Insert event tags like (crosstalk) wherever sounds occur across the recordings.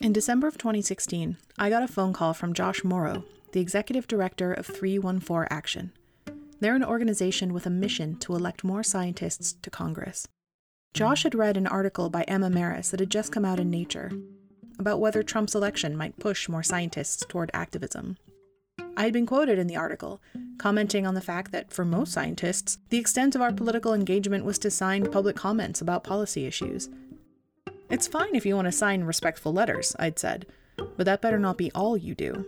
In December of 2016, I got a phone call from Josh Morrow, the executive director of 314 Action. They're an organization with a mission to elect more scientists to Congress. Josh had read an article by Emma Marris that had just come out in Nature about whether Trump's election might push more scientists toward activism. I had been quoted in the article, commenting on the fact that for most scientists, the extent of our political engagement was to sign public comments about policy issues. It's fine if you want to sign respectful letters, I'd said, but that better not be all you do.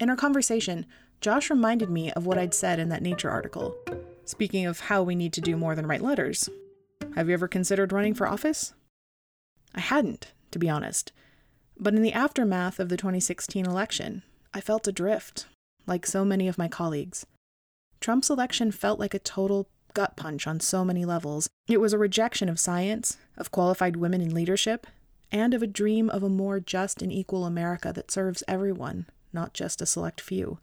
In our conversation, Josh reminded me of what I'd said in that Nature article. Speaking of how we need to do more than write letters, have you ever considered running for office? I hadn't, to be honest. But in the aftermath of the 2016 election, I felt adrift, like so many of my colleagues. Trump's election felt like a total gut punch on so many levels. It was a rejection of science, of qualified women in leadership, and of a dream of a more just and equal America that serves everyone, not just a select few.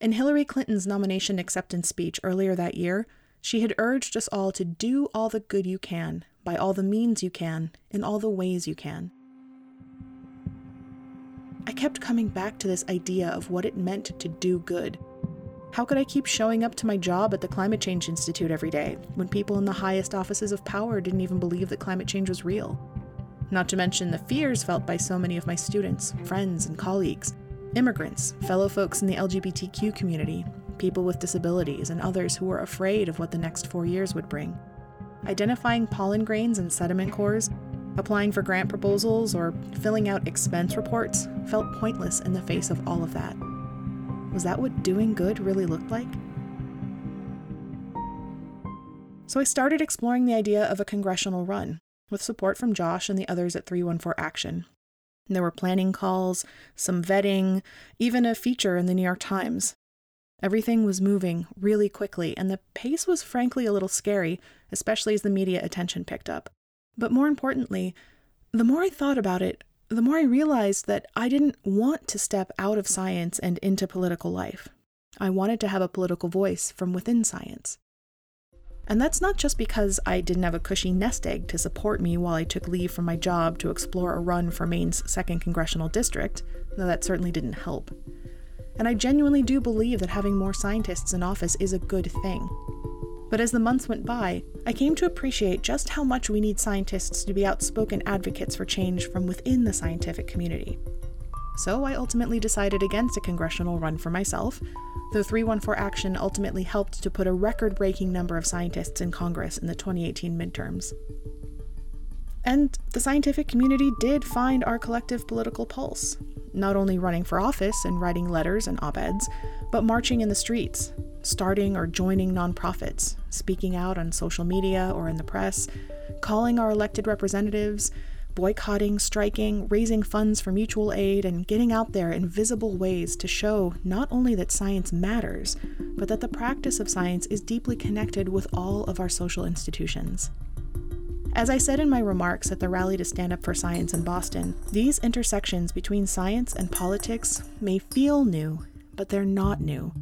In Hillary Clinton's nomination acceptance speech earlier that year, she had urged us all to do all the good you can, by all the means you can, in all the ways you can. I kept coming back to this idea of what it meant to do good. How could I keep showing up to my job at the Climate Change Institute every day when people in the highest offices of power didn't even believe that climate change was real? Not to mention the fears felt by so many of my students, friends, and colleagues immigrants, fellow folks in the LGBTQ community, people with disabilities, and others who were afraid of what the next four years would bring. Identifying pollen grains and sediment cores Applying for grant proposals or filling out expense reports felt pointless in the face of all of that. Was that what doing good really looked like? So I started exploring the idea of a congressional run, with support from Josh and the others at 314 Action. There were planning calls, some vetting, even a feature in the New York Times. Everything was moving really quickly, and the pace was frankly a little scary, especially as the media attention picked up. But more importantly, the more I thought about it, the more I realized that I didn't want to step out of science and into political life. I wanted to have a political voice from within science. And that's not just because I didn't have a cushy nest egg to support me while I took leave from my job to explore a run for Maine's 2nd Congressional District, though that certainly didn't help. And I genuinely do believe that having more scientists in office is a good thing. But as the months went by, I came to appreciate just how much we need scientists to be outspoken advocates for change from within the scientific community. So I ultimately decided against a congressional run for myself, though 314 Action ultimately helped to put a record breaking number of scientists in Congress in the 2018 midterms. And the scientific community did find our collective political pulse, not only running for office and writing letters and op eds, but marching in the streets, starting or joining nonprofits, speaking out on social media or in the press, calling our elected representatives, boycotting, striking, raising funds for mutual aid, and getting out there in visible ways to show not only that science matters, but that the practice of science is deeply connected with all of our social institutions. As I said in my remarks at the Rally to Stand Up for Science in Boston, these intersections between science and politics may feel new, but they're not new.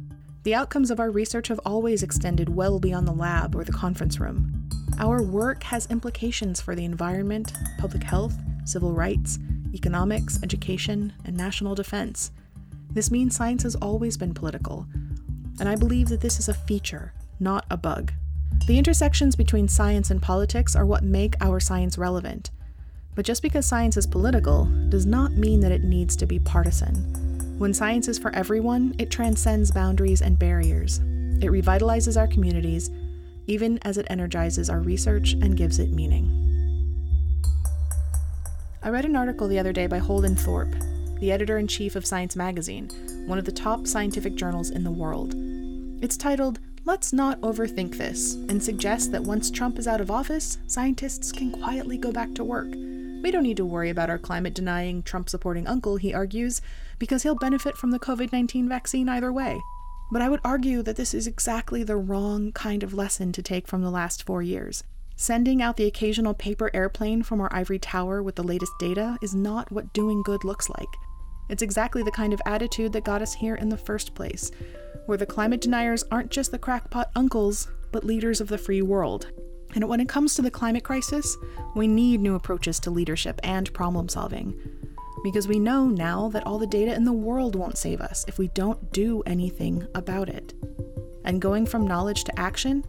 The outcomes of our research have always extended well beyond the lab or the conference room. Our work has implications for the environment, public health, civil rights, economics, education, and national defense. This means science has always been political, and I believe that this is a feature, not a bug. The intersections between science and politics are what make our science relevant. But just because science is political does not mean that it needs to be partisan. When science is for everyone, it transcends boundaries and barriers. It revitalizes our communities, even as it energizes our research and gives it meaning. I read an article the other day by Holden Thorp, the editor in chief of Science Magazine, one of the top scientific journals in the world. It's titled Let's not overthink this and suggest that once Trump is out of office, scientists can quietly go back to work. We don't need to worry about our climate denying, Trump supporting uncle, he argues, because he'll benefit from the COVID 19 vaccine either way. But I would argue that this is exactly the wrong kind of lesson to take from the last four years. Sending out the occasional paper airplane from our ivory tower with the latest data is not what doing good looks like. It's exactly the kind of attitude that got us here in the first place where the climate deniers aren't just the crackpot uncles, but leaders of the free world. And when it comes to the climate crisis, we need new approaches to leadership and problem solving. Because we know now that all the data in the world won't save us if we don't do anything about it. And going from knowledge to action?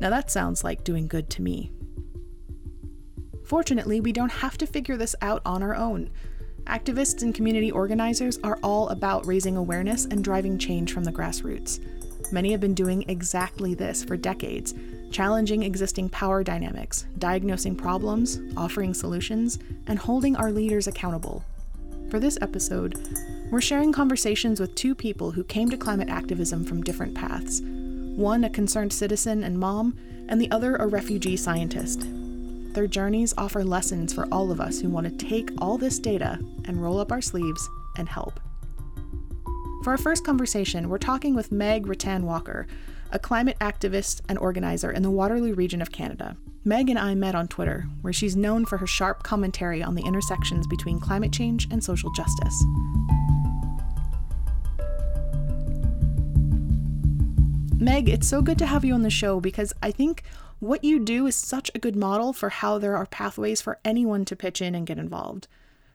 Now that sounds like doing good to me. Fortunately, we don't have to figure this out on our own. Activists and community organizers are all about raising awareness and driving change from the grassroots. Many have been doing exactly this for decades, challenging existing power dynamics, diagnosing problems, offering solutions, and holding our leaders accountable. For this episode, we're sharing conversations with two people who came to climate activism from different paths one a concerned citizen and mom, and the other a refugee scientist. Their journeys offer lessons for all of us who want to take all this data and roll up our sleeves and help. For our first conversation, we're talking with Meg Ruttan Walker, a climate activist and organizer in the Waterloo region of Canada. Meg and I met on Twitter, where she's known for her sharp commentary on the intersections between climate change and social justice. Meg, it's so good to have you on the show because I think what you do is such a good model for how there are pathways for anyone to pitch in and get involved.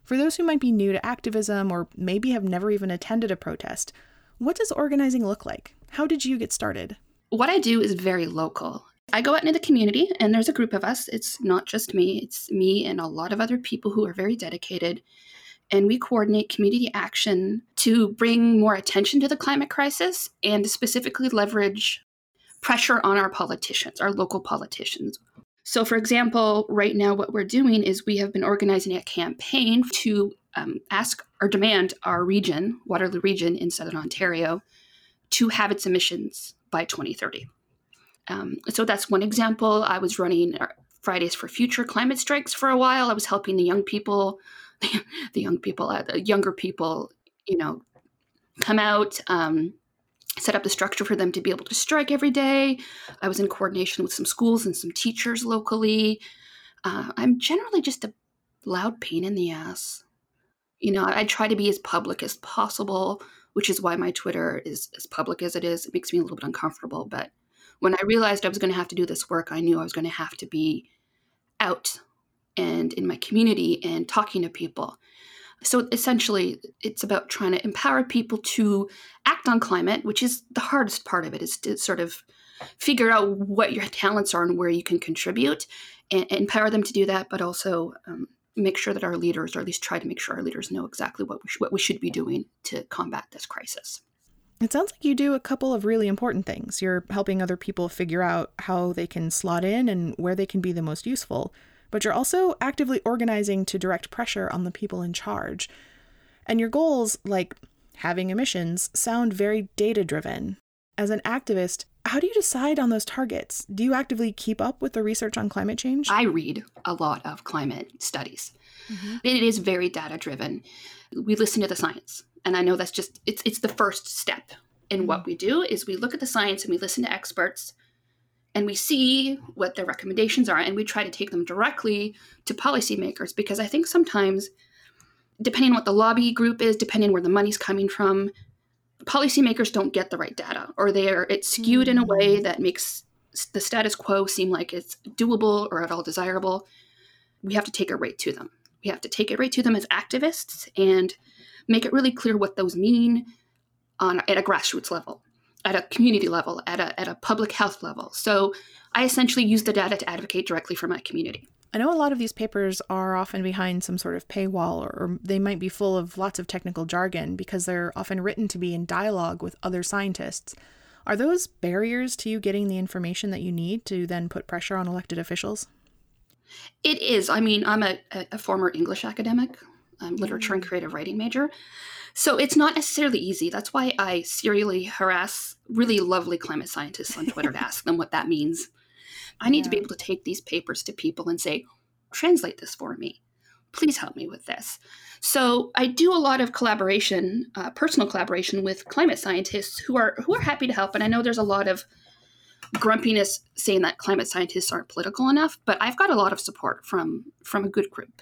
For those who might be new to activism or maybe have never even attended a protest, what does organizing look like? How did you get started? What I do is very local. I go out into the community, and there's a group of us. It's not just me, it's me and a lot of other people who are very dedicated. And we coordinate community action to bring more attention to the climate crisis and specifically leverage pressure on our politicians, our local politicians. So, for example, right now, what we're doing is we have been organizing a campaign to um, ask or demand our region, Waterloo Region in Southern Ontario, to halve its emissions by 2030. Um, so that's one example. I was running uh, Fridays for Future climate strikes for a while. I was helping the young people, (laughs) the young people, uh, the younger people, you know, come out, um, set up the structure for them to be able to strike every day. I was in coordination with some schools and some teachers locally. Uh, I'm generally just a loud pain in the ass. You know, I, I try to be as public as possible, which is why my Twitter is as public as it is. It makes me a little bit uncomfortable, but when I realized I was going to have to do this work, I knew I was going to have to be out and in my community and talking to people. So essentially, it's about trying to empower people to act on climate, which is the hardest part of it, is to sort of figure out what your talents are and where you can contribute and, empower them to do that, but also um, make sure that our leaders, or at least try to make sure our leaders know exactly what we, sh- what we should be doing to combat this crisis. It sounds like you do a couple of really important things. You're helping other people figure out how they can slot in and where they can be the most useful, but you're also actively organizing to direct pressure on the people in charge. And your goals, like halving emissions, sound very data driven. As an activist, how do you decide on those targets? Do you actively keep up with the research on climate change? I read a lot of climate studies. Mm-hmm. It is very data driven. We listen to the science and I know that's just it's it's the first step in what we do is we look at the science and we listen to experts and we see what their recommendations are and we try to take them directly to policymakers because I think sometimes depending on what the lobby group is, depending on where the money's coming from, policymakers don't get the right data or they are it's skewed in a way mm. that makes the status quo seem like it's doable or at all desirable. We have to take it right to them. We have to take it right to them as activists and make it really clear what those mean on at a grassroots level, at a community level, at a, at a public health level. So I essentially use the data to advocate directly for my community. I know a lot of these papers are often behind some sort of paywall, or they might be full of lots of technical jargon because they're often written to be in dialogue with other scientists. Are those barriers to you getting the information that you need to then put pressure on elected officials? It is. I mean, I'm a, a former English academic, I'm literature and mm. creative writing major. So it's not necessarily easy. That's why I serially harass really lovely climate scientists on Twitter to (laughs) ask them what that means. I need yeah. to be able to take these papers to people and say, translate this for me. Please help me with this. So I do a lot of collaboration, uh, personal collaboration with climate scientists who are who are happy to help. And I know there's a lot of grumpiness saying that climate scientists aren't political enough, but I've got a lot of support from from a good group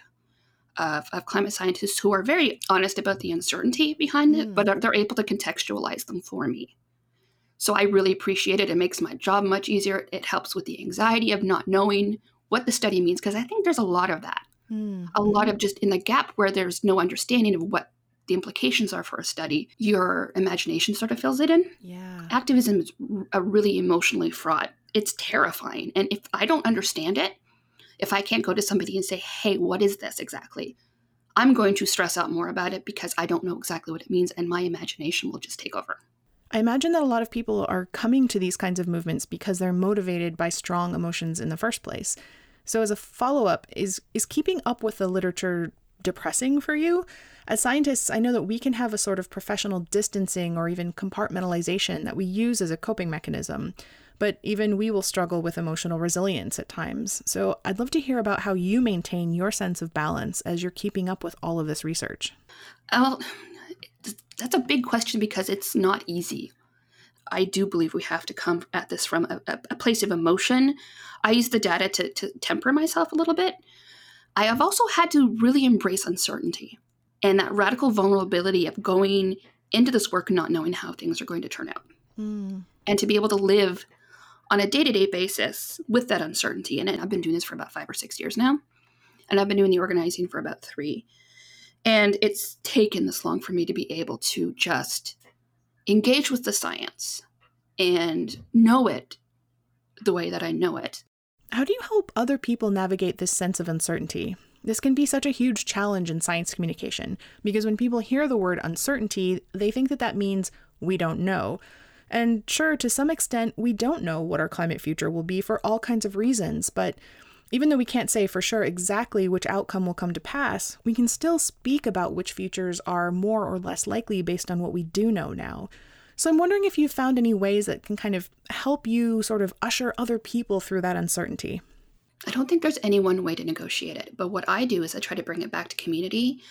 of, of, climate scientists who are very honest about the uncertainty behind it, but mm. they're able to contextualize them for me. So I really appreciate it. It makes my job much easier. It helps with the anxiety of not knowing what the study means, because I think there's a lot of that. Mm. A lot of just in the gap where there's no understanding of what the implications are for a study, your imagination sort of fills it in. Yeah. Activism is a really emotionally fraught. It's terrifying. And if I don't understand it, if I can't go to somebody and say, hey, what is this exactly? I'm going to stress out more about it because I don't know exactly what it means and my imagination will just take over. I imagine that a lot of people are coming to these kinds of movements because they're motivated by strong emotions in the first place. So as a follow-up, is is keeping up with the literature depressing for you? As scientists, I know that we can have a sort of professional distancing or even compartmentalization that we use as a coping mechanism but even we will struggle with emotional resilience at times. So I'd love to hear about how you maintain your sense of balance as you're keeping up with all of this research. Well, that's a big question because it's not easy. I do believe we have to come at this from a, a place of emotion. I use the data to, to temper myself a little bit. I have also had to really embrace uncertainty and that radical vulnerability of going into this work not knowing how things are going to turn out. Mm. And to be able to live on a day to day basis with that uncertainty. And I've been doing this for about five or six years now. And I've been doing the organizing for about three. And it's taken this long for me to be able to just engage with the science and know it the way that I know it. How do you help other people navigate this sense of uncertainty? This can be such a huge challenge in science communication because when people hear the word uncertainty, they think that that means we don't know. And sure, to some extent, we don't know what our climate future will be for all kinds of reasons, but even though we can't say for sure exactly which outcome will come to pass, we can still speak about which futures are more or less likely based on what we do know now. So I'm wondering if you've found any ways that can kind of help you sort of usher other people through that uncertainty. I don't think there's any one way to negotiate it, but what I do is I try to bring it back to community.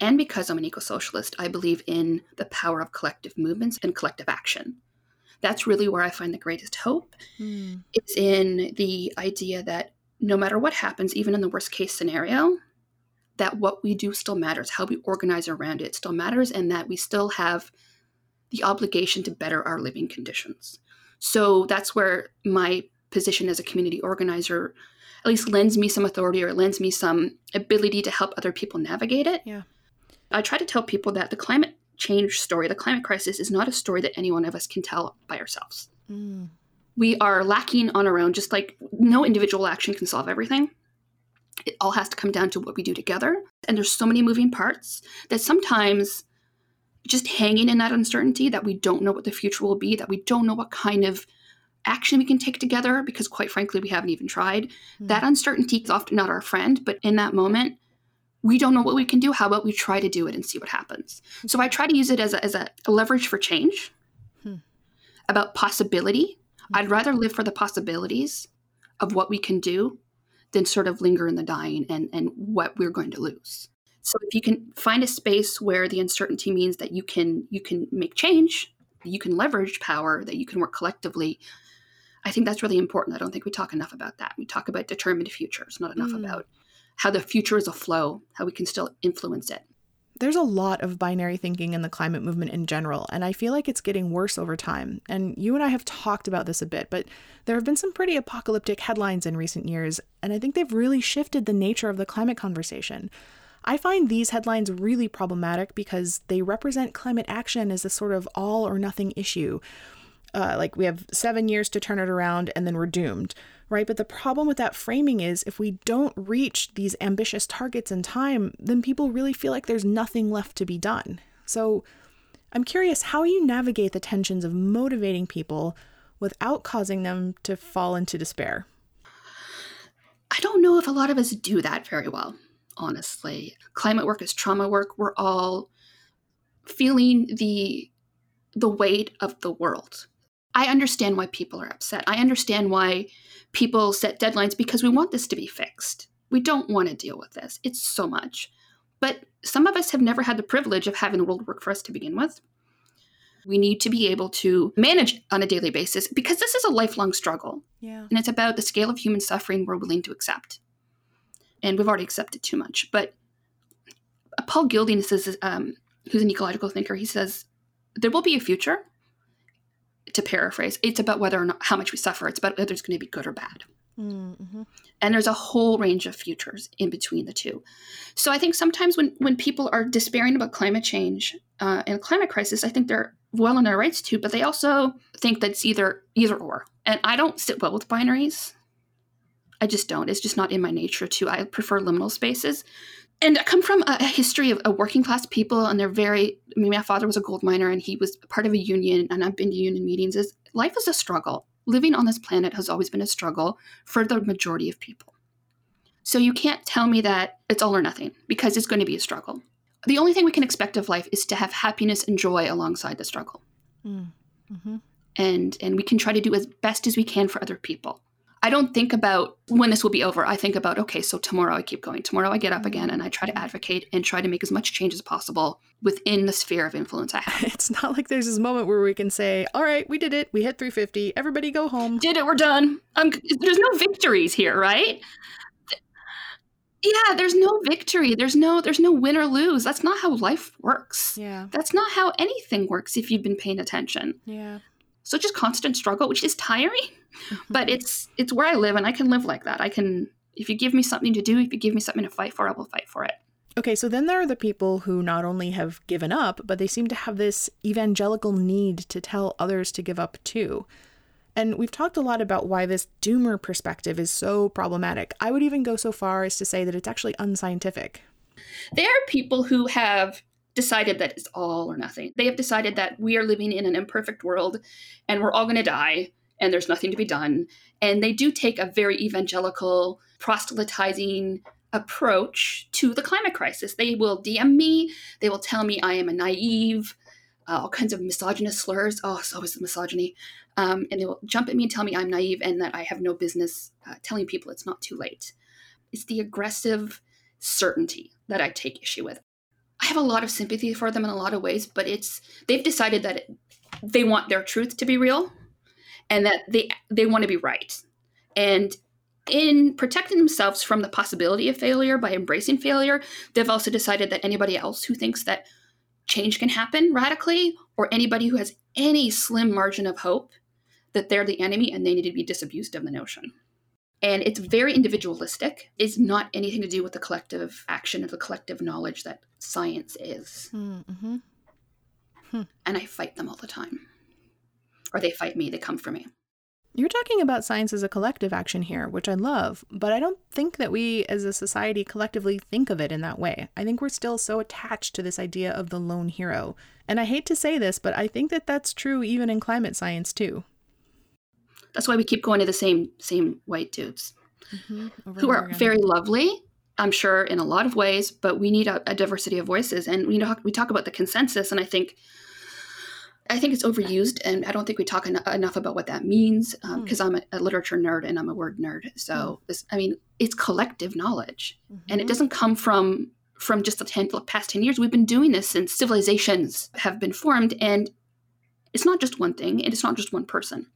And because I'm an eco socialist, I believe in the power of collective movements and collective action that's really where I find the greatest hope. Mm. It's in the idea that no matter what happens, even in the worst case scenario, that what we do still matters, how we organize around it still matters, and that we still have the obligation to better our living conditions. So that's where my position as a community organizer at least lends me some authority or lends me some ability to help other people navigate it. Yeah. I try to tell people that the climate change story, the climate crisis, is not a story that any one of us can tell by ourselves. Mm. We are lacking on our own, just like no individual action can solve everything. It all has to come down to what we do together. And there's so many moving parts that sometimes just hanging in that uncertainty that we don't know what the future will be, that we don't know what kind of action we can take together, because quite frankly, we haven't even tried. Mm. That uncertainty is often not our friend, but in that moment, we don't know what we can do. How about we try to do it and see what happens? So I try to use it as a, as a leverage for change, hmm. about possibility. Hmm. I'd rather live for the possibilities of what we can do than sort of linger in the dying and, and what we're going to lose. So if you can find a space where the uncertainty means that you can you can make change, you can leverage power, that you can work collectively, I think that's really important. I don't think we talk enough about that. We talk about determined futures, not enough mm. about how the future is a flow, how we can still influence it. There's a lot of binary thinking in the climate movement in general, and I feel like it's getting worse over time. And you and I have talked about this a bit, but there have been some pretty apocalyptic headlines in recent years, and I think they've really shifted the nature of the climate conversation. I find these headlines really problematic because they represent climate action as a sort of all or nothing issue. Uh, like we have seven years to turn it around and then we're doomed right? But the problem with that framing is if we don't reach these ambitious targets in time, then people really feel like there's nothing left to be done. So I'm curious how you navigate the tensions of motivating people without causing them to fall into despair. I don't know if a lot of us do that very well, honestly. Climate work is trauma work. We're all feeling the the weight of the world. I understand why people are upset. I understand why people set deadlines because we want this to be fixed. We don't want to deal with this. It's so much. But some of us have never had the privilege of having the world work for us to begin with. We need to be able to manage on a daily basis because this is a lifelong struggle. Yeah. And it's about the scale of human suffering we're willing to accept. And we've already accepted too much. But Paul Gilding says, um, who's an ecological thinker, he says, there will be a future to paraphrase, it's about whether or not how much we suffer. It's about whether it's going to be good or bad. Mm-hmm. And there's a whole range of futures in between the two. So I think sometimes when, when people are despairing about climate change uh, and climate crisis, I think they're well in their rights to, but they also think that it's either either or. And I don't sit well with binaries. I just don't. It's just not in my nature to. I prefer liminal spaces. And I come from a history of, of working class people, and they're very. I mean, my father was a gold miner, and he was part of a union, and I've been to union meetings. Is life is a struggle living on this planet has always been a struggle for the majority of people. So you can't tell me that it's all or nothing because it's going to be a struggle. The only thing we can expect of life is to have happiness and joy alongside the struggle. Mm. hmm And and we can try to do as best as we can for other people. I don't think about when this will be over. I think about, okay, so tomorrow I keep going. Tomorrow I get up again and I try to advocate and try to make as much change as possible within the sphere of influence I have. (laughs) It's not like there's this moment where we can say, all right, we did it. We hit 350. Everybody go home. Did it. We're done. Um, there's no victories here, right? yeah there's no victory there's no there's no win or lose that's not how life works yeah that's not how anything works if you've been paying attention yeah so just constant struggle which is tiring mm-hmm. but it's it's where i live and i can live like that i can if you give me something to do if you give me something to fight for i will fight for it okay so then there are the people who not only have given up but they seem to have this evangelical need to tell others to give up too and we've talked a lot about why this doomer perspective is so problematic. I would even go so far as to say that it's actually unscientific. There are people who have decided that it's all or nothing. They have decided that we are living in an imperfect world and we're all going to die and there's nothing to be done. And they do take a very evangelical, proselytizing approach to the climate crisis. They will DM me, they will tell me I am a naive, uh, all kinds of misogynist slurs. Oh, it's always the misogyny. Um, and they will jump at me and tell me I'm naive and that I have no business uh, telling people it's not too late. It's the aggressive certainty that I take issue with. I have a lot of sympathy for them in a lot of ways, but it's they've decided that it, they want their truth to be real and that they they want to be right. And in protecting themselves from the possibility of failure by embracing failure, they've also decided that anybody else who thinks that change can happen radically or anybody who has any slim margin of hope that they're the enemy and they need to be disabused of the notion. And it's very individualistic. It's not anything to do with the collective action of the collective knowledge that science is. Mm-hmm. Hmm. And I fight them all the time. Or they fight me, they come for me. You're talking about science as a collective action here, which I love, but I don't think that we as a society collectively think of it in that way. I think we're still so attached to this idea of the lone hero. And I hate to say this, but I think that that's true even in climate science too. That's why we keep going to the same same white dudes mm-hmm. who are very lovely, I'm sure, in a lot of ways, but we need a, a diversity of voices. And we talk, we talk about the consensus, and I think I think it's overused, and I don't think we talk en- enough about what that means because um, mm. I'm a, a, literature nerd and I'm a word nerd. So, mm. this, I mean, it's collective knowledge, mm-hmm. and it doesn't come from from just the ten, past ten years. We've been doing this since civilizations have been formed, and it's not just one thing, and it's not just one person.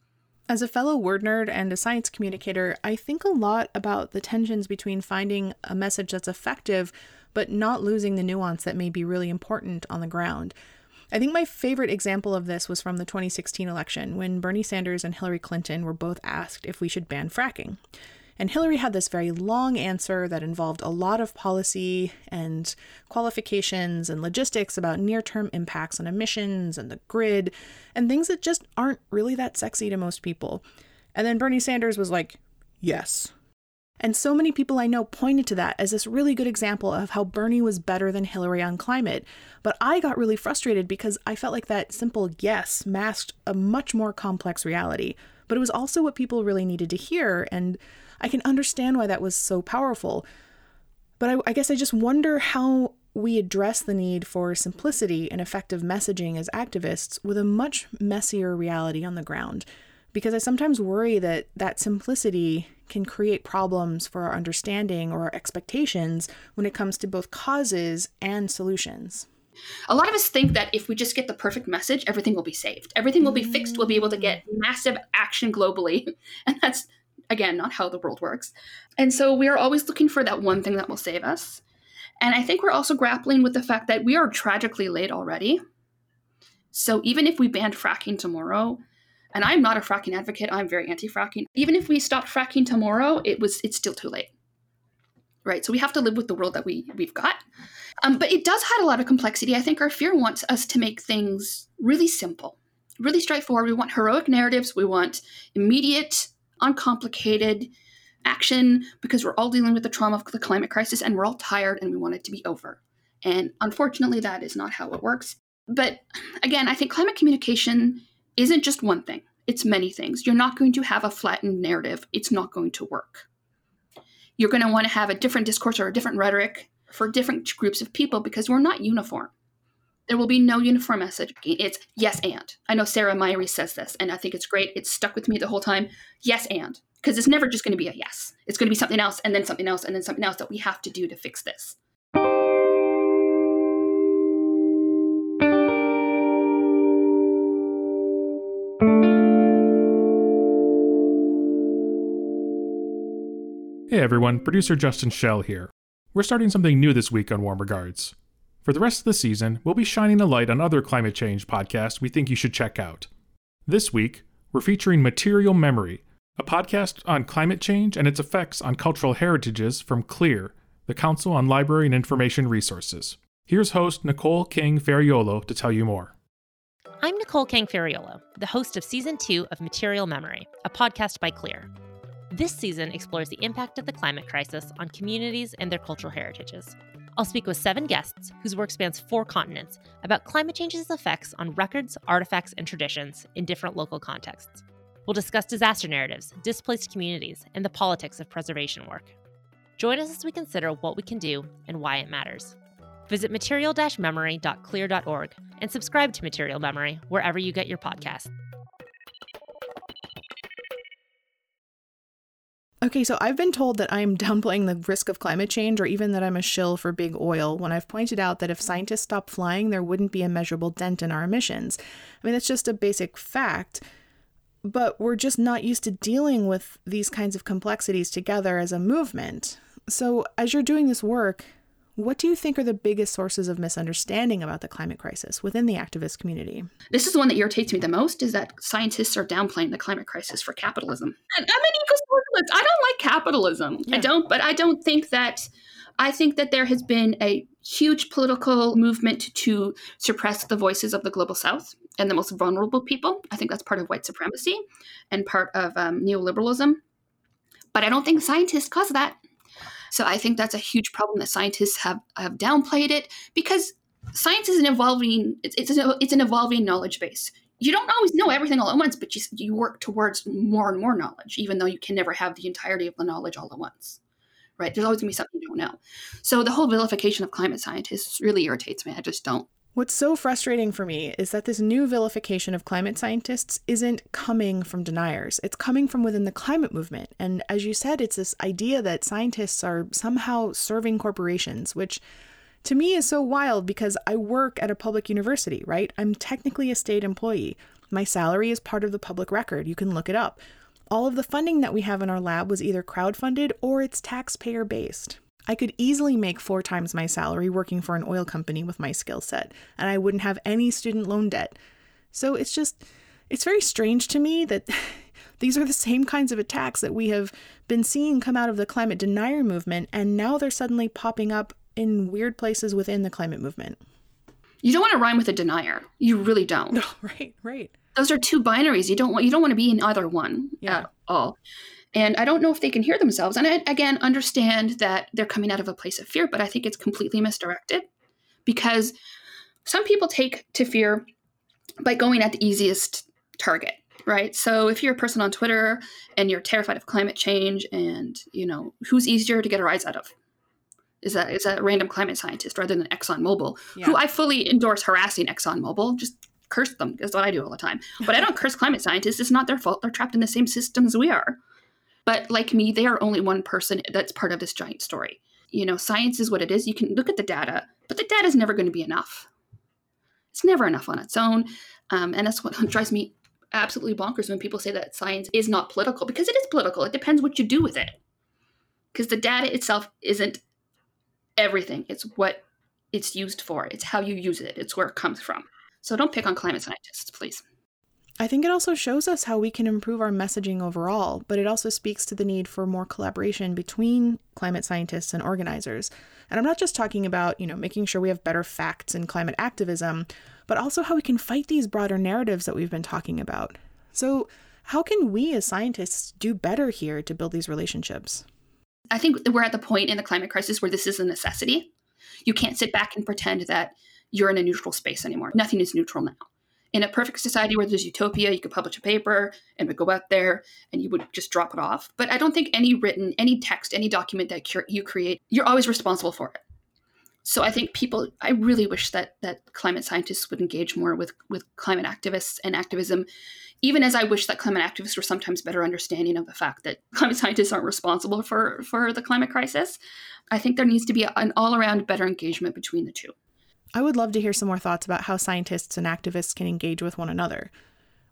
As a fellow word nerd and a science communicator, I think a lot about the tensions between finding a message that's effective, but not losing the nuance that may be really important on the ground. I think my favorite example of this was from the 2016 election when Bernie Sanders and Hillary Clinton were both asked if we should ban fracking. And Hillary had this very long answer that involved a lot of policy and qualifications and logistics about near term impacts on emissions and the grid and things that just aren't really that sexy to most people. And then Bernie Sanders was like, yes. And so many people I know pointed to that as this really good example of how Bernie was better than Hillary on climate. But I got really frustrated because I felt like that simple yes masked a much more complex reality. But it was also what people really needed to hear, and I can understand why that was so powerful. But I, I guess I just wonder how we address the need for simplicity and effective messaging as activists with a much messier reality on the ground because I sometimes worry that that simplicity can create problems for our understanding or our expectations when it comes to both causes and solutions. A lot of us think that if we just get the perfect message, everything will be saved. Everything will be fixed. We'll be able to get mm. massive action globally. (laughs) And that's, again, not how the world works. And so we are always looking for that one thing that will save us. And I think we're also grappling with the fact that we are tragically late already. So even if we banned fracking tomorrow, And I'm not a fracking advocate. I'm very anti-fracking. Even if we stopped fracking tomorrow, it was it's still too late. Right. So we have to live with the world that we we've got. Um, but it does have a lot of complexity. I think our fear wants us to make things really simple, really straightforward. We want heroic narratives. We want immediate, uncomplicated action because we're all dealing with the trauma of the climate crisis and we're all tired and we want it to be over. And unfortunately, that is not how it works. But again, I think climate communication isn't just one thing, it's many things. You're not going to have a flattened narrative, it's not going to work. You're going to want to have a different discourse or a different rhetoric for different groups of people because we're not uniform. There will be no uniform message. It's yes and. I know Sarah Myhre says this, and I think it's great. It's stuck with me the whole time. Yes and. Because it's never just going to be a yes. It's going to be something else, and then something else, and then something else that we have to do to fix this. Hey everyone, producer Justin Shell here. We're starting something new this week on Warm Regards. For the rest of the season, we'll be shining a light on other climate change podcasts we think you should check out. This week, we're featuring Material Memory, a podcast on climate change and its effects on cultural heritages from CLIR, the Council on Library and Information Resources. Here's host Nicole Kang Ferraiolo to tell you more. I'm Nicole Kang Ferraiolo, the host of Season 2 of Material Memory, a podcast by CLIR. This season explores the impact of the climate crisis on communities and their cultural heritages. I'll speak with seven guests whose work spans four continents about climate change's effects on records, artifacts, and traditions in different local contexts. We'll discuss disaster narratives, displaced communities, and the politics of preservation work. Join us as we consider what we can do and why it matters. Visit material memory.clir.org and subscribe to Material Memory wherever you get your podcasts. Okay, so I've been told that I'm (laughs) downplaying the risk of climate change or even that I'm a shill for big oil when I've pointed out that if scientists stopped flying, there wouldn't be a measurable dent in our emissions. I mean, that's just a basic fact. But we're just not used to dealing with these kinds of complexities together as a movement. So, as you're doing this work, what do you think are the biggest sources of misunderstanding about the climate crisis within the activist community? This is the one that irritates me the most is that scientists are downplaying the climate crisis for capitalism. And I'm an eco-socialist. I don't like capitalism. Yeah. I don't, but I don't think that I think that there has been a huge political movement to suppress the voices of the global south and the most vulnerable people. I think that's part of white supremacy and part of um, neoliberalism. But I don't think scientists cause that. So I think that's a huge problem that scientists have, have downplayed it because science is an evolving it's, it's, a, it's an evolving knowledge base. You don't always know everything all at once but you, you work towards more and more knowledge even though you can never have the entirety of the knowledge all at once right? There's always going to be something you don't know. So the whole vilification of climate scientists really irritates me. I just don't What's so frustrating for me is that this new vilification of climate scientists isn't coming from deniers. It's coming from within the climate movement. And as you said, it's this idea that scientists are somehow serving corporations, which to me is so wild because I work at a public university, right? I'm technically a state employee. My salary is part of the public record. You can look it up. All of the funding that we have in our lab was either crowdfunded or it's taxpayer based. I could easily make four times my salary working for an oil company with my skill set, and I wouldn't have any student loan debt. So it's just, it's very strange to me that (laughs) these are the same kinds of attacks that we have been seeing come out of the climate denier movement, and now they're suddenly popping up in weird places within the climate movement. You don't want to rhyme with a denier. You really don't. No, (laughs) right, right. Those are two binaries. You don't want you don't want to be in either one yeah. at all. And I don't know if they can hear themselves. And I, again, understand that they're coming out of a place of fear, but I think it's completely misdirected because some people take to fear by going at the easiest target, right? So if you're a person on Twitter and you're terrified of climate change and, you know, who's easier to get a rise out of? Is that is that a random climate scientist rather than ExxonMobil, yeah. who I fully endorse harassing ExxonMobil. Just curse them is what I do all the time. But I don't curse climate scientists. It's not their fault. They're trapped in the same system as we are. But like me, they are only one person that's part of this giant story. You know, science is what it is. You can look at the data, but the data is never going to be enough. It's never enough on its own. Um, and that's what (laughs) drives me absolutely bonkers when people say that science is not political, because it is political. It depends what you do with it. Because the data itself isn't everything, it's what it's used for, it's how you use it, it's where it comes from. So don't pick on climate scientists, please. I think it also shows us how we can improve our messaging overall, but it also speaks to the need for more collaboration between climate scientists and organizers. And I'm not just talking about, you know, making sure we have better facts in climate activism, but also how we can fight these broader narratives that we've been talking about. So, how can we as scientists do better here to build these relationships? I think we're at the point in the climate crisis where this is a necessity. You can't sit back and pretend that you're in a neutral space anymore. Nothing is neutral now in a perfect society where there's utopia, you could publish a paper and would go out there and you would just drop it off. But I don't think any written, any text, any document that you create, you're always responsible for it. So I think people, I really wish that that climate scientists would engage more with with climate activists and activism, even as I wish that climate activists were sometimes better understanding of the fact that (laughs) climate scientists aren't responsible for for the climate crisis. I think there needs to be an all around better engagement between the two. I would love to hear some more thoughts about how scientists and activists can engage with one another.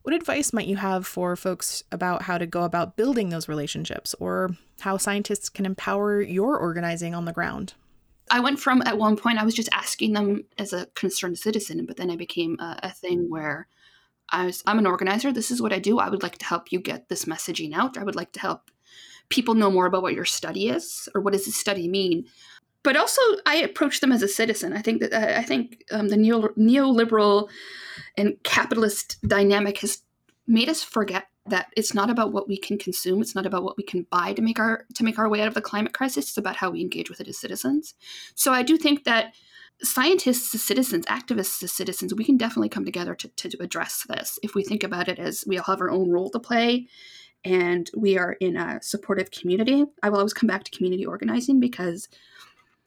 What advice might you have for folks about how to go about building those relationships or how scientists can empower your organizing on the ground? I went from at one point, I was just asking them as a concerned citizen, but then I became a, a thing where I was, I'm an organizer. This is what I do. I would like to help you get this messaging out. I would like to help people know more about what your study is or what does this study mean but also I approach them as a citizen. I think that I think um, the neo- neoliberal and capitalist dynamic has made us forget that it's not about what we can consume. It's not about what we can buy to make our to make our way out of the climate crisis. It's about how we engage with it as citizens. So I do think that scientists as citizens, activists as citizens, we can definitely come together to, to address this if we think about it as we all have our own role to play and we are in a supportive community. I will always come back to community organizing because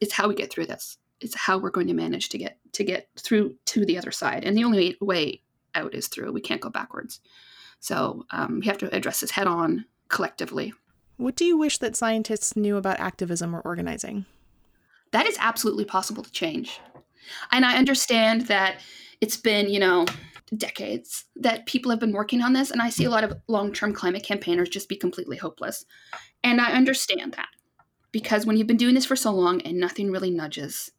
it's how we get through this. It's how we're going to manage to get to get through to the other side. And the only way out is through. We can't go backwards. So um, we have to address this head on collectively. What do you wish that scientists knew about activism or organizing? That is absolutely possible to change. And I understand that it's been, you know, decades that people have been working on this. And I see a lot of long term climate campaigners just be completely hopeless. And I understand that because when you've been doing this for so long and nothing really nudges,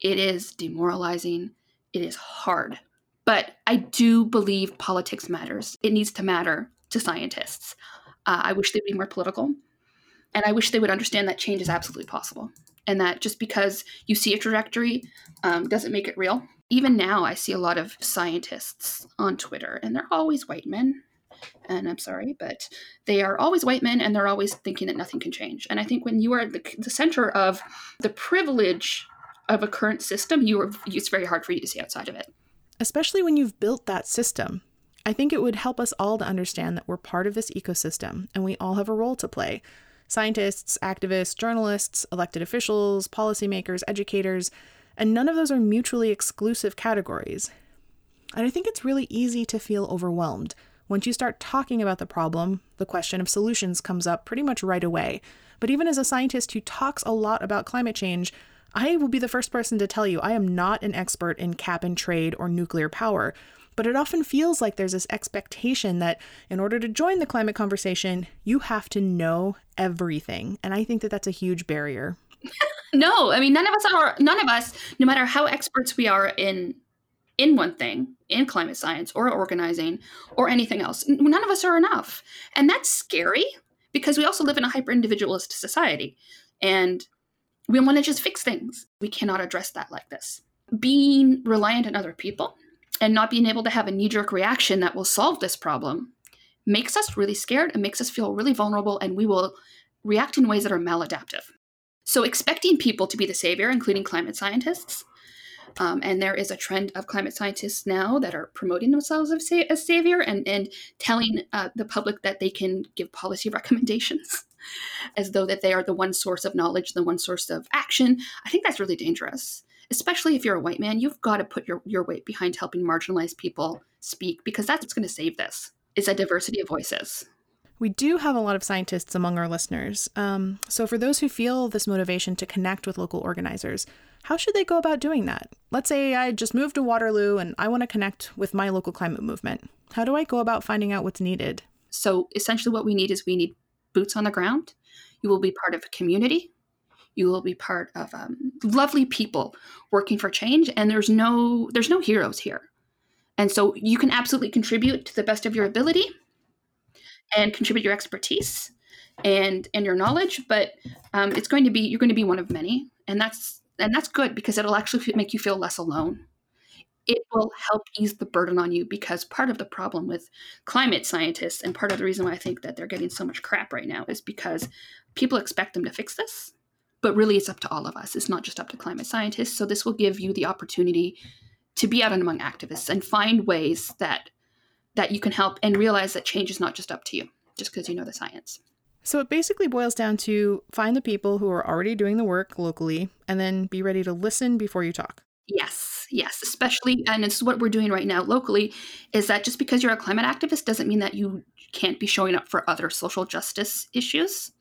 it is demoralizing. It is hard. But I do believe politics matters. It needs to matter to scientists. Uh, I wish they'd be more political. And I wish they would understand that change is absolutely possible. And that just because you see a trajectory um, doesn't make it real. Even now, I see a lot of scientists on Twitter, and they're always white men and I'm sorry, but they are always white men and they're always thinking that nothing can change. And I think when you are the, the center of the privilege of a current system, you are, it's very hard for you to see outside of it. Especially when you've built that system. I think it would help us all to understand that we're part of this ecosystem and we all have a role to play. Scientists, activists, journalists, elected officials, policymakers, educators, and none of those are mutually exclusive categories. And I think it's really easy to feel overwhelmed once you start talking about the problem, the question of solutions comes up pretty much right away. But even as a scientist who talks a lot about climate change, I will be the first person to tell you I am not an expert in cap and trade or nuclear power. But it often feels like there's this expectation that in order to join the climate conversation, you have to know everything. And I think that that's a huge barrier. (laughs) no, I mean, none of us are, none of us, no matter how experts we are in in one thing, in climate science or organizing or anything else. None of us are enough. And that's scary because we also live in a hyper individualist society and we want to just fix things. We cannot address that like this. Being reliant on other people and not being able to have a knee jerk reaction that will solve this problem makes us really scared and makes us feel really vulnerable, and we will react in ways that are maladaptive. So, expecting people to be the savior, including climate scientists, um, and there is a trend of climate scientists now that are promoting themselves as, as savior and, and telling uh, the public that they can give policy (laughs) recommendations as though that they are the one source of knowledge, the one source of action. I think that's really dangerous, especially if you're a white man. You've got to put your, your weight behind helping marginalized people speak because that's what's going to save this is a diversity of voices. We do have a lot of scientists among our listeners. Um, so, for those who feel this motivation to connect with local organizers, how should they go about doing that? Let's say I just moved to Waterloo and I want to connect with my local climate movement. How do I go about finding out what's needed? So, essentially, what we need is we need boots on the ground. You will be part of a community. You will be part of um, lovely people working for change, and there's no there's no heroes here And so you can absolutely contribute to the best of your ability and contribute your expertise and and your knowledge, but um, it's going to be you're going to be one of many, and that's and that's good because it'll actually make you feel less alone. It will help ease the burden on you because part of the problem with climate scientists and part of the reason why I think that they're getting so much crap right now is because people expect them to fix this, but really it's up to all of us. It's not just up to climate scientists. So this will give you the opportunity to be out and among activists and find ways that that you can help and realize that change is not just up to you just because you know the science. So it basically boils down to find the people who are already doing the work locally and then be ready to listen before you talk. Yes, yes, especially, and is what we're doing right now locally, is that just because you're a climate activist doesn't mean that you can't be showing up for other social justice issues.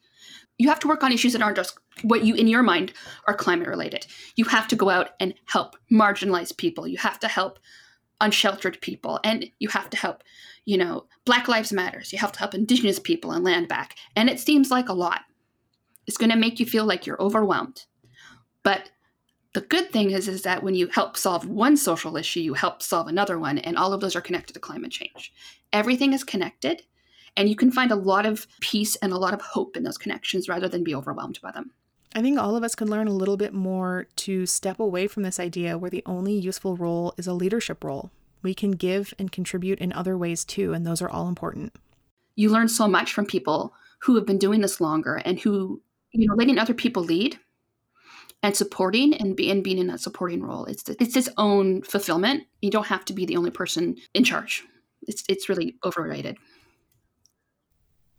You have to work on issues that aren't just what you, in your mind, are climate related. You have to go out and help marginalized people. You have to help unsheltered people and you have to help you know black lives matters. You have to help indigenous people and land back. And it seems like a lot. It's going to make you feel like you're overwhelmed. But the good thing is is that when you help solve one social issue you help solve another one and all of those are connected to climate change. Everything is connected and you can find a lot of peace and a lot of hope in those connections rather than be overwhelmed by them I think all of us can learn a little bit more to step away from this idea where the only useful role is a leadership role. We can give and contribute in other ways too, and those are all important. You learn so much from people who have been doing this longer and who, you know, letting other people lead and supporting and, be, and being in that supporting role. It's it's its own fulfillment. You don't have to be the only person in charge. It's it's really overrated.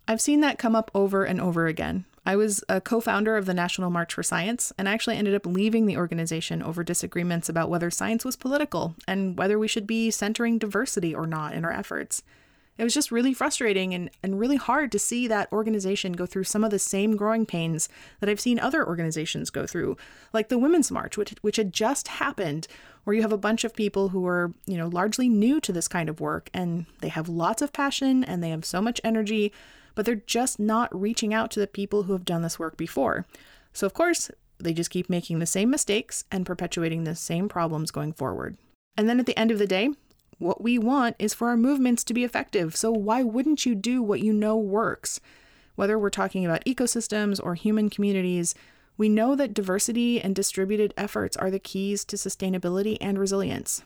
I've seen that come up over and over again. I was a co founder of the National March for Science, and I actually ended up leaving the organization over disagreements about whether science was political and whether we should be centering diversity or not in our efforts. It was just really frustrating and, and really hard to see that organization go through some of the same growing pains that I've seen other organizations go through, like the Women's March, which, which had just happened, where you have a bunch of people who are, you know, largely new to this kind of work and they have lots of passion and they have so much energy, but they're just not reaching out to the people who have done this work before. So, of course, they just keep making the same mistakes and perpetuating the same problems going forward. And then at the end of the day, what we want is for our movements to be effective. So, why wouldn't you do what you know works? Whether we're talking about ecosystems or human communities, we know that diversity and distributed efforts are the keys to sustainability and resilience.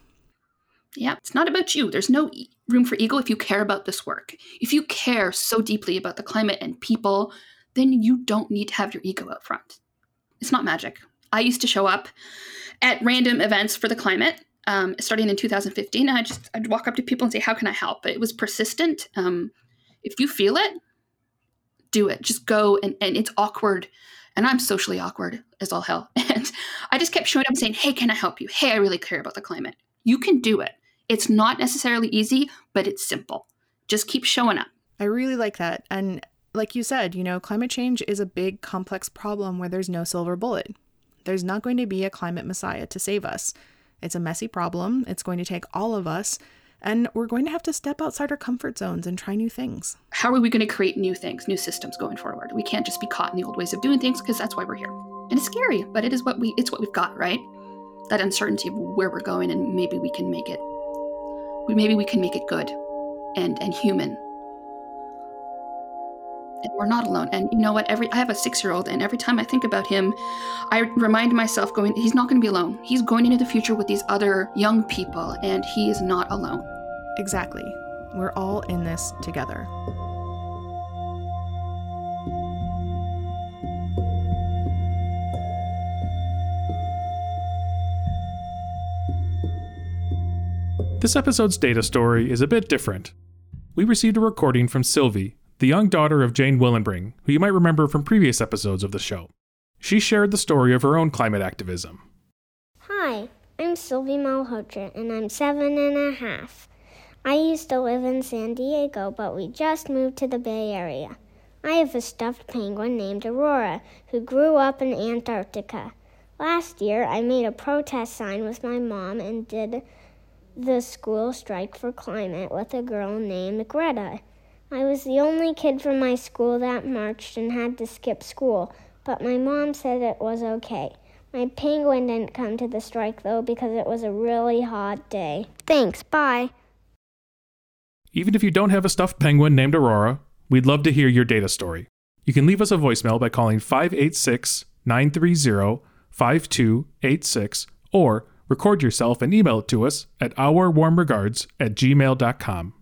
Yeah, it's not about you. There's no room for ego if you care about this work. If you care so deeply about the climate and people, then you don't need to have your ego out front. It's not magic. I used to show up at random events for the climate, um, starting in 2015. And I just I'd walk up to people and say, "How can I help?" But it was persistent. Um, if you feel it, do it. Just go, and and it's awkward. And I'm socially awkward as all hell. (laughs) And I just kept showing up and saying, "Hey, can I help you? Hey, I really care about the climate. You can do it." It's not necessarily easy, but it's simple. Just keep showing up. I really like that. And like you said, you know, climate change is a big, complex problem where there's no silver bullet. There's not going to be a climate messiah to save us. It's a messy problem. It's going to take all of us. And we're going to have to step outside our comfort zones and try new things. How are we going to create new things, new systems going forward? We can't just be caught in the old ways of doing things because that's why we're here. And it's scary, but it is what we it's what we've got, right? That uncertainty of where we're going and maybe we can make it maybe we can make it good and and human. And we're not alone. And you know what? Every i have a six year old and every time i think about him i remind myself going he's not going to be alone. He's going into the future with these other young people and he is not alone. Exactly. We're all in this together This episode's data story is a bit different. We received a recording from Sylvie, the young daughter of Jane Willenbring, who you might remember from previous episodes of the show. She shared the story of her own climate activism. Hi, I'm Sylvie Malhotra, and I'm seven and a half. I used to live in San Diego, but we just moved to the Bay Area. I have a stuffed penguin named Aurora, who grew up in Antarctica. Last year, I made a protest sign with my mom and did the school strike for climate with a girl named Greta. I was the only kid from my school that marched and had to skip school, but my mom said it was okay. My penguin didn't come to the strike though because it was a really hot day. Thanks, bye. Even if you don't have a stuffed penguin named Aurora, we'd love to hear your data story. You can leave us a voicemail by calling 586 930 5286 or record yourself and email it to us at ourwarmregards at gmail.com.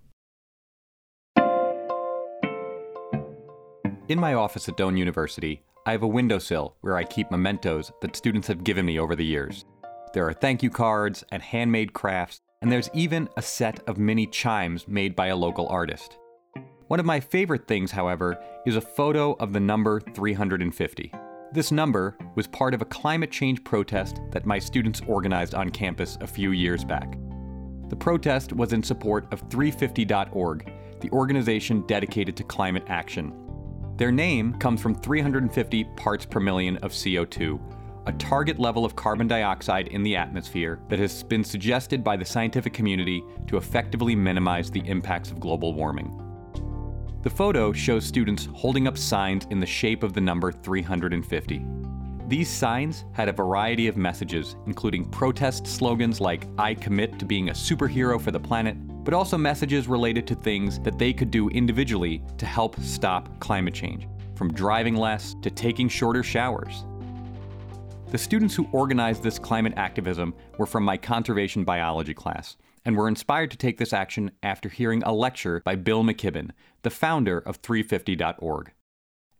In my office at Doane University, I have a windowsill where I keep mementos that students have given me over the years. There are thank you cards and handmade crafts, and there's even a set of mini chimes made by a local artist. One of my favorite things, however, is a photo of the number 350. This number was part of a climate change protest that my students organized on campus a few years back. The protest was in support of 350.org, the organization dedicated to climate action. Their name comes from 350 parts per million of CO2, a target level of carbon dioxide in the atmosphere that has been suggested by the scientific community to effectively minimize the impacts of global warming. The photo shows students holding up signs in the shape of the number 350. These signs had a variety of messages, including protest slogans like, I commit to being a superhero for the planet, but also messages related to things that they could do individually to help stop climate change, from driving less to taking shorter showers. The students who organized this climate activism were from my conservation biology class and were inspired to take this action after hearing a lecture by Bill McKibben, the founder of 350.org.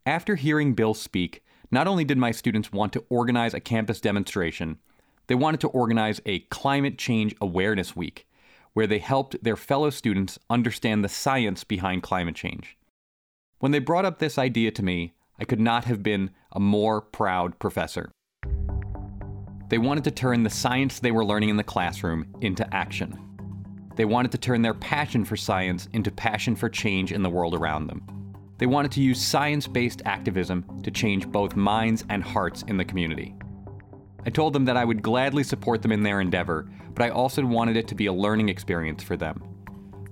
After hearing Bill speak, not only did my students want to organize a campus demonstration, they wanted to organize a Climate Change Awareness Week, where they helped their fellow students understand the science behind climate change. When they brought up this idea to me, I could not have been a more proud professor. They wanted to turn the science they were learning in the classroom into action. They wanted to turn their passion for science into passion for change in the world around them. They wanted to use science based activism to change both minds and hearts in the community. I told them that I would gladly support them in their endeavor, but I also wanted it to be a learning experience for them.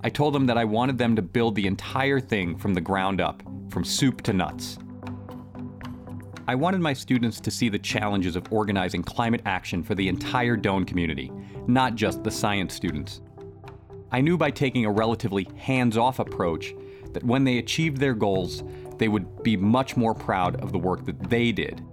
I told them that I wanted them to build the entire thing from the ground up, from soup to nuts. I wanted my students to see the challenges of organizing climate action for the entire Doane community, not just the science students. I knew by taking a relatively hands off approach that when they achieved their goals, they would be much more proud of the work that they did.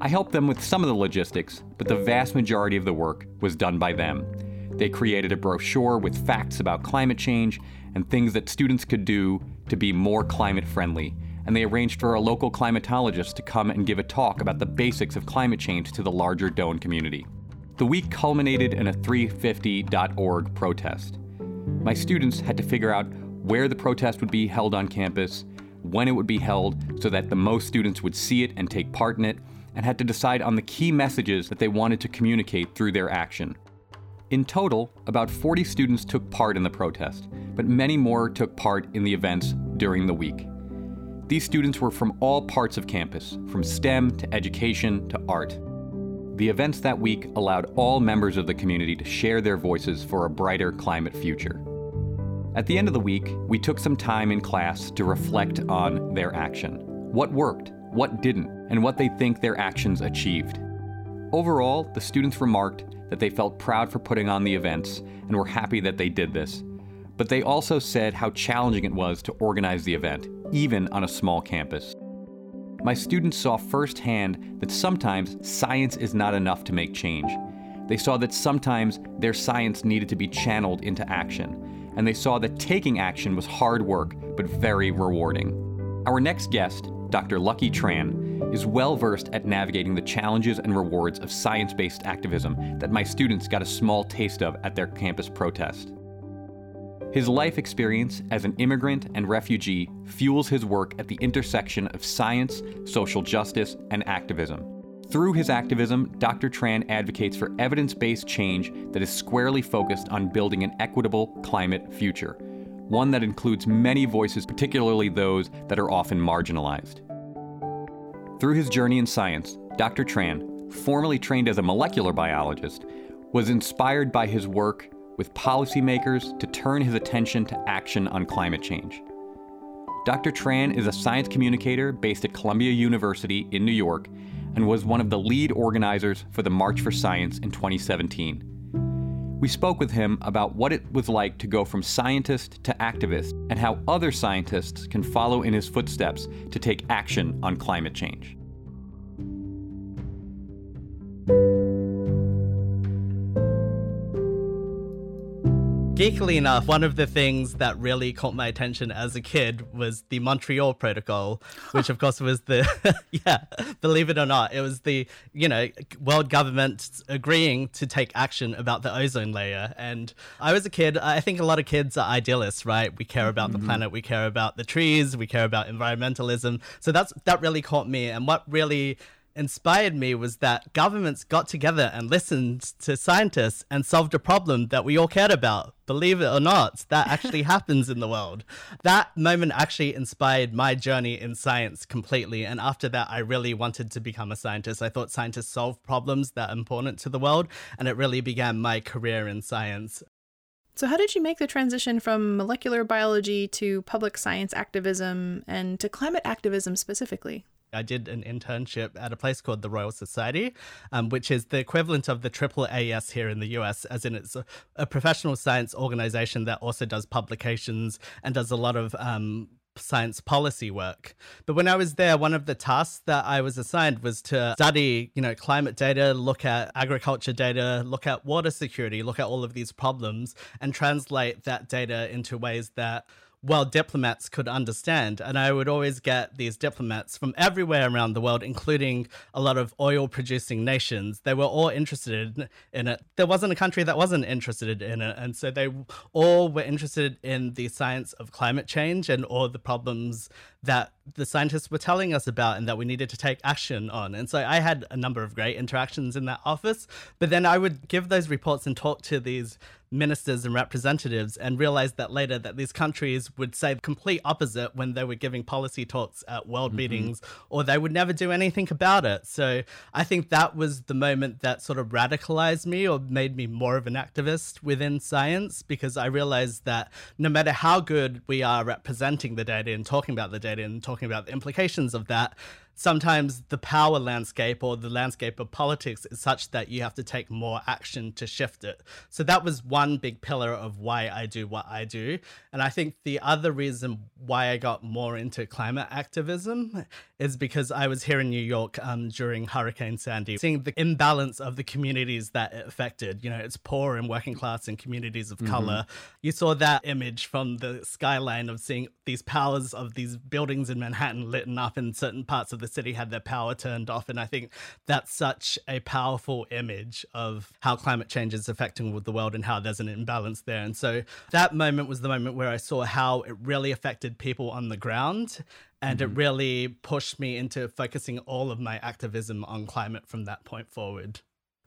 I helped them with some of the logistics, but the vast majority of the work was done by them. They created a brochure with facts about climate change and things that students could do to be more climate friendly, and they arranged for a local climatologist to come and give a talk about the basics of climate change to the larger Doane community. The week culminated in a 350.org protest. My students had to figure out where the protest would be held on campus, when it would be held, so that the most students would see it and take part in it, and had to decide on the key messages that they wanted to communicate through their action. In total, about 40 students took part in the protest, but many more took part in the events during the week. These students were from all parts of campus, from STEM to education to art. The events that week allowed all members of the community to share their voices for a brighter climate future. At the end of the week, we took some time in class to reflect on their action. What worked, what didn't, and what they think their actions achieved. Overall, the students remarked that they felt proud for putting on the events and were happy that they did this. But they also said how challenging it was to organize the event, even on a small campus. My students saw firsthand that sometimes science is not enough to make change. They saw that sometimes their science needed to be channeled into action, and they saw that taking action was hard work, but very rewarding. Our next guest, Dr. Lucky Tran, is well versed at navigating the challenges and rewards of science based activism that my students got a small taste of at their campus protest. His life experience as an immigrant and refugee fuels his work at the intersection of science, social justice, and activism. Through his activism, Dr. Tran advocates for evidence based change that is squarely focused on building an equitable climate future, one that includes many voices, particularly those that are often marginalized. Through his journey in science, Dr. Tran, formerly trained as a molecular biologist, was inspired by his work with policymakers to turn his attention to action on climate change. Dr. Tran is a science communicator based at Columbia University in New York and was one of the lead organizers for the March for Science in 2017. We spoke with him about what it was like to go from scientist to activist and how other scientists can follow in his footsteps to take action on climate change. Geekily enough, one of the things that really caught my attention as a kid was the Montreal Protocol, which of course was the, (laughs) yeah, believe it or not, it was the, you know, world government agreeing to take action about the ozone layer. And I was a kid, I think a lot of kids are idealists, right? We care about mm-hmm. the planet, we care about the trees, we care about environmentalism. So that's, that really caught me. And what really inspired me was that governments got together and listened to scientists and solved a problem that we all cared about. Believe it or not, that actually (laughs) happens in the world. That moment actually inspired my journey in science completely. And after that, I really wanted to become a scientist. I thought scientists solve problems that are important to the world. And it really began my career in science. So, how did you make the transition from molecular biology to public science activism and to climate activism specifically? I did an internship at a place called the Royal Society, um, which is the equivalent of the AAAS here in the US, as in it's a, a professional science organization that also does publications and does a lot of um, science policy work. But when I was there, one of the tasks that I was assigned was to study, you know, climate data, look at agriculture data, look at water security, look at all of these problems and translate that data into ways that well diplomats could understand. And I would always get these diplomats from everywhere around the world, including a lot of oil producing nations. They were all interested in it. There wasn't a country that wasn't interested in it. And so they all were interested in the science of climate change and all the problems that the scientists were telling us about and that we needed to take action on. And so I had a number of great interactions in that office. But then I would give those reports and talk to these ministers and representatives and realized that later that these countries would say the complete opposite when they were giving policy talks at world mm-hmm. meetings or they would never do anything about it. So I think that was the moment that sort of radicalized me or made me more of an activist within science because I realized that no matter how good we are representing the data and talking about the data and talking about the implications of that, sometimes the power landscape or the landscape of politics is such that you have to take more action to shift it. So that was one big pillar of why I do what I do. And I think the other reason why I got more into climate activism is because I was here in New York um, during Hurricane Sandy, seeing the imbalance of the communities that it affected. You know, it's poor and working class and communities of mm-hmm. color. You saw that image from the skyline of seeing these powers of these buildings in Manhattan lit up in certain parts of the city had their power turned off. And I think that's such a powerful image of how climate change is affecting the world and how there's an imbalance there. And so that moment was the moment where I saw how it really affected people on the ground. And mm-hmm. it really pushed me into focusing all of my activism on climate from that point forward.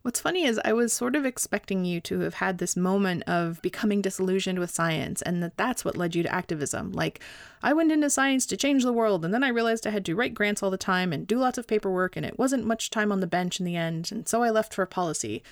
What's funny is I was sort of expecting you to have had this moment of becoming disillusioned with science and that that's what led you to activism. Like, I went into science to change the world and then I realized I had to write grants all the time and do lots of paperwork and it wasn't much time on the bench in the end, and so I left for policy.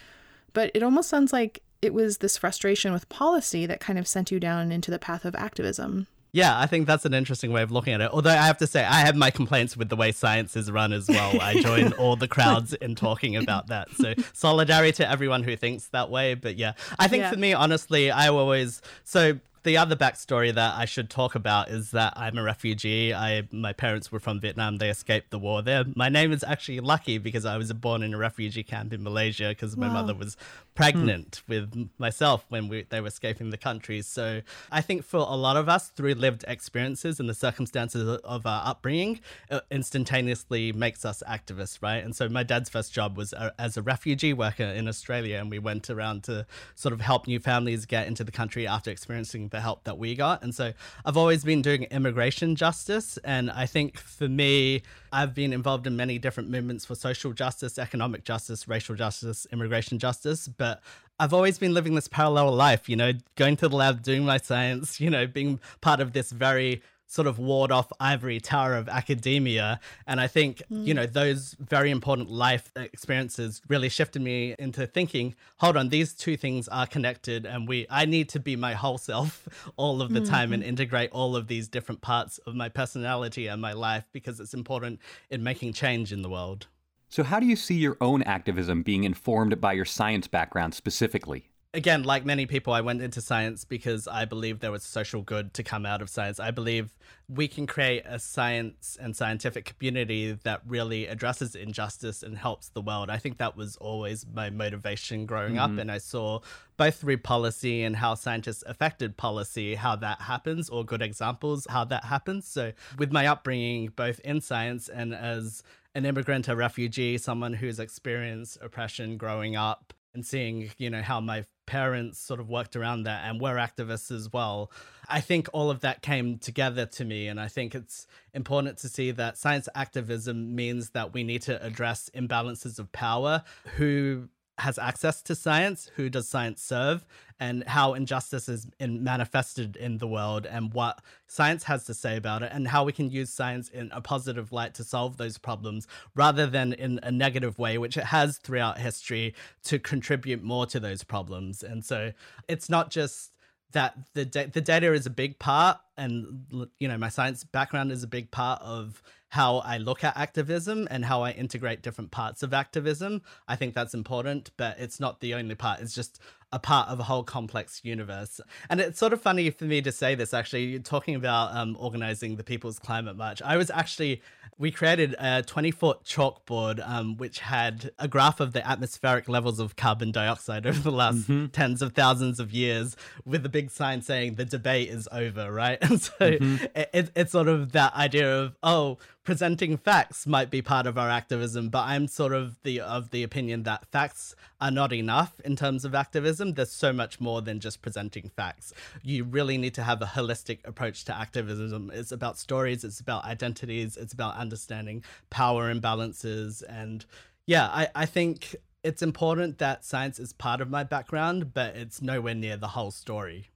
But it almost sounds like it was this frustration with policy that kind of sent you down into the path of activism. Yeah, I think that's an interesting way of looking at it. Although I have to say, I have my complaints with the way science is run as well. I join (laughs) all the crowds in talking about that. So solidarity to everyone who thinks that way. But yeah, I think yeah. for me, honestly, I always so the other backstory that I should talk about is that I'm a refugee. I my parents were from Vietnam. They escaped the war there. My name is actually Lucky because I was born in a refugee camp in Malaysia because my mother was pregnant with myself when we, they were escaping the country. So I think for a lot of us, through lived experiences and the circumstances of our upbringing, it instantaneously makes us activists, right? And so my dad's first job was a, as a refugee worker in Australia, and we went around to sort of help new families get into the country after experiencing the help that we got. And so I've always been doing immigration justice. And I think for me, I've been involved in many different movements for social justice, economic justice, racial justice, immigration justice. But I've always been living this parallel life, you know, going to the lab, doing my science, you know, being part of this very sort of ward off ivory tower of academia. And I think, mm. you know, those very important life experiences really shifted me into thinking, hold on, these two things are connected and we I need to be my whole self (laughs) all of the mm-hmm. time and mm-hmm. integrate all of these different parts of my personality and my life because it's important in making change in the world. So how do you see your own activism being informed by your science background specifically? Again, like many people, I went into science because I believe there was social good to come out of science. I believe we can create a science and scientific community that really addresses injustice and helps the world. I think that was always my motivation growing mm-hmm. up. And I saw both through policy and how scientists affected policy, how that happens, or good examples how that happens. So, with my upbringing, both in science and as an immigrant, a refugee, someone who's experienced oppression growing up, and seeing, you know, how my parents sort of worked around that and were activists as well. I think all of that came together to me. And I think it's important to see that science activism means that we need to address imbalances of power, who has access to science, who does science serve, and how injustice is in, manifested in the world, and what science has to say about it, and how we can use science in a positive light to solve those problems rather than in a negative way, which it has throughout history to contribute more to those problems. And so it's not just that the da- the data is a big part and you know my science background is a big part of how I look at activism and how I integrate different parts of activism. I think that's important, but it's not the only part. It's just a part of a whole complex universe. And it's sort of funny for me to say this actually, You're talking about um, organizing the People's Climate March. I was actually, we created a 20 foot chalkboard um, which had a graph of the atmospheric levels of carbon dioxide (laughs) over the last mm-hmm. tens of thousands of years with a big sign saying the debate is over, right? (laughs) And so mm-hmm. it, it's sort of that idea of, oh, presenting facts might be part of our activism, but I'm sort of the of the opinion that facts are not enough in terms of activism. There's so much more than just presenting facts. You really need to have a holistic approach to activism. It's about stories, it's about identities, it's about understanding power imbalances and yeah, I, I think it's important that science is part of my background, but it's nowhere near the whole story.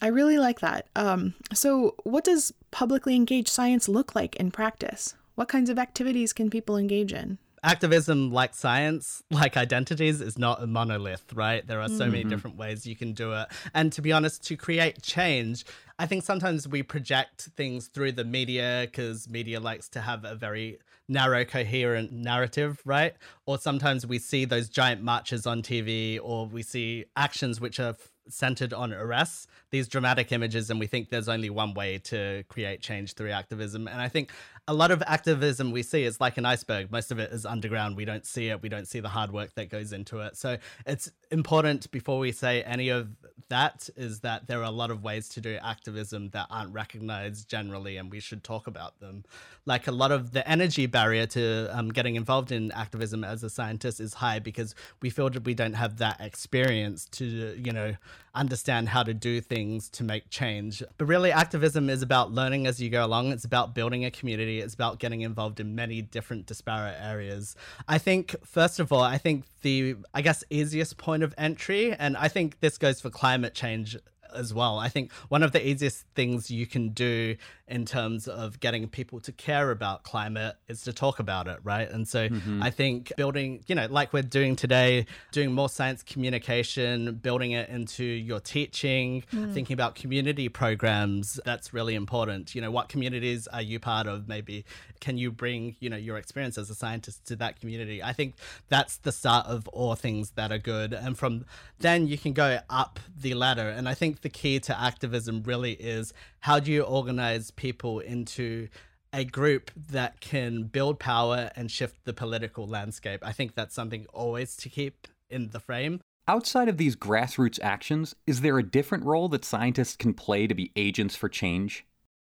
I really like that. Um, so, what does publicly engaged science look like in practice? What kinds of activities can people engage in? Activism, like science, (laughs) like identities, is not a monolith, right? There are so mm-hmm. many different ways you can do it. And to be honest, to create change, I think sometimes we project things through the media because media likes to have a very narrow, coherent narrative, right? Or sometimes we see those giant marches on TV or we see actions which are centered on arrests, these dramatic images, and we think there's only one way to create change through activism. And I think a lot of activism we see is like an iceberg. Most of it is underground. We don't see it. We don't see the hard work that goes into it. So it's important before we say any of that is that there are a lot of ways to do activism that aren't recognized generally, and we should talk about them. Like a lot of the energy barrier to um, getting involved in activism as a scientist is high because we feel that we don't have that experience to, you know, understand how to do things to make change. But really, activism is about learning as you go along. It's about building a community. It's about getting involved in many different disparate areas. I think, first of all, I think the, I guess, easiest point of entry, and I think this goes for climate change as well. I think one of the easiest things you can do in terms of getting people to care about climate is to talk about it, right? And so mm-hmm. I think building, you know, like we're doing today, doing more science communication, building it into your teaching, mm. thinking about community programs, that's really important. You know, what communities are you part of? Maybe can you bring, you know, your experience as a scientist to that community? I think that's the start of all things that are good. And from then you can go up the ladder. And I think the key to activism really is how do you organize people into a group that can build power and shift the political landscape? I think that's something always to keep in the frame. Outside of these grassroots actions, is there a different role that scientists can play to be agents for change?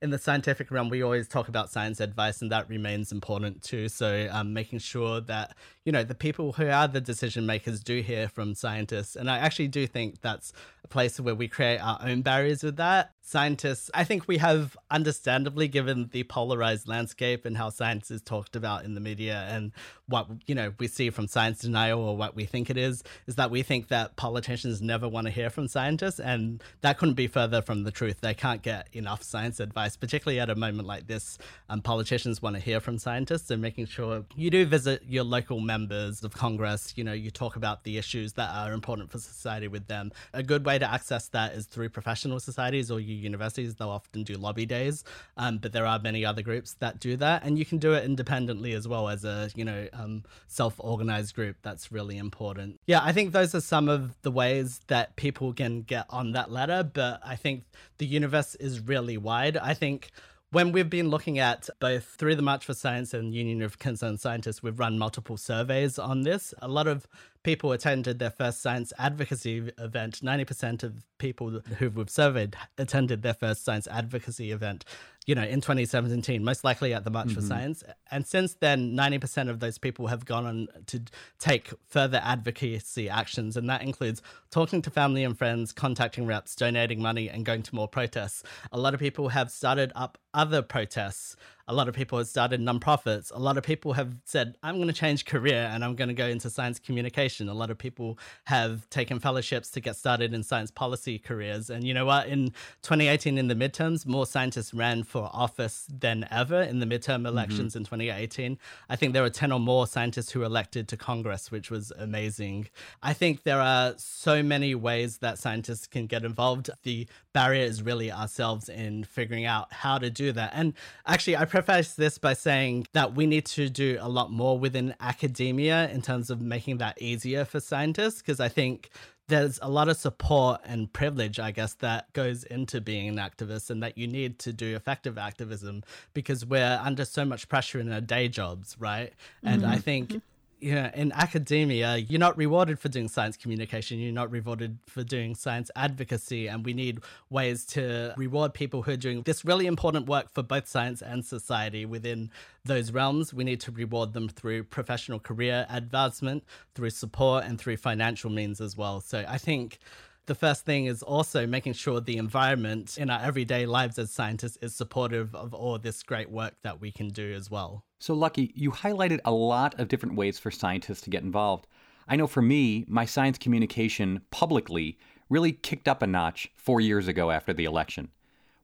in the scientific realm, we always talk about science advice, and that remains important too. So, um, making sure that you know the people who are the decision makers do hear from scientists, and I actually do think that's a place where we create our own barriers with that. Scientists, I think we have, understandably, given the polarized landscape and how science is talked about in the media, and what you know we see from science denial or what we think it is, is that we think that politicians never want to hear from scientists, and that couldn't be further from the truth. They can't get enough science advice particularly at a moment like this. Um, politicians want to hear from scientists and making sure you do visit your local members of Congress. You know, you talk about the issues that are important for society with them. A good way to access that is through professional societies or your universities. They'll often do lobby days, um, but there are many other groups that do that, and you can do it independently as well as a you know um, self-organized group. That's really important. Yeah, I think those are some of the ways that people can get on that ladder, but I think the universe is really wide. I think when we've been looking at both through the March for Science and Union of Concerned Scientists, we've run multiple surveys on this. A lot of people attended their first science advocacy event. 90% of people who we've surveyed attended their first science advocacy event you know, in 2017, most likely at the March mm-hmm. for Science. And since then, 90% of those people have gone on to take further advocacy actions. And that includes talking to family and friends, contacting reps, donating money, and going to more protests. A lot of people have started up other protests a lot of people have started nonprofits. A lot of people have said, I'm going to change career and I'm going to go into science communication. A lot of people have taken fellowships to get started in science policy careers. And you know what? In 2018, in the midterms, more scientists ran for office than ever in the midterm mm-hmm. elections mm-hmm. in 2018. I think there were 10 or more scientists who were elected to Congress, which was amazing. I think there are so many ways that scientists can get involved. The barrier is really ourselves in figuring out how to do that. And actually, I preface this by saying that we need to do a lot more within academia in terms of making that easier for scientists, because I think there's a lot of support and privilege, I guess, that goes into being an activist and that you need to do effective activism because we're under so much pressure in our day jobs, right? And mm-hmm. I think mm-hmm yeah, in academia, you're not rewarded for doing science communication. You're not rewarded for doing science advocacy. And we need ways to reward people who are doing this really important work for both science and society within those realms. We need to reward them through professional career advancement, through support, and through financial means as well. So I think the first thing is also making sure the environment in our everyday lives as scientists is supportive of all this great work that we can do as well. So, Lucky, you highlighted a lot of different ways for scientists to get involved. I know for me, my science communication publicly really kicked up a notch four years ago after the election.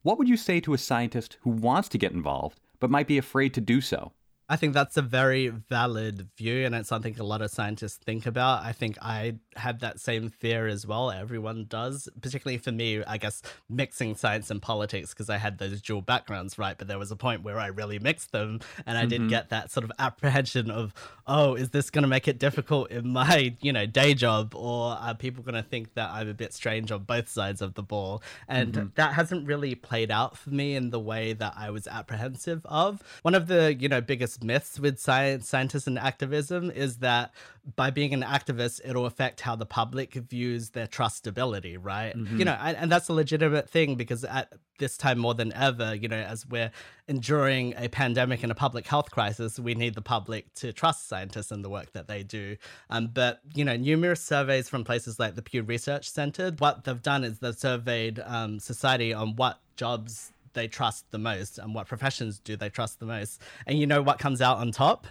What would you say to a scientist who wants to get involved but might be afraid to do so? I think that's a very valid view, and it's something a lot of scientists think about. I think I had that same fear as well. Everyone does, particularly for me, I guess, mixing science and politics because I had those dual backgrounds, right? But there was a point where I really mixed them, and I mm-hmm. did get that sort of apprehension of, oh, is this going to make it difficult in my, you know, day job, or are people going to think that I'm a bit strange on both sides of the ball? And mm-hmm. that hasn't really played out for me in the way that I was apprehensive of. One of the, you know, biggest myths with science, scientists and activism is that by being an activist, it'll affect how the public views their trustability, right? Mm-hmm. You know, and, and, that's a legitimate thing because at this time more than ever, you know, as we're enduring a pandemic and a public health crisis, we need the public to trust scientists and the work that they do. Um, but, you know, numerous surveys from places like the Pew Research Center, what they've done is they've surveyed um, society on what jobs they trust the most and what professions do they trust the most. And you know what comes out on top?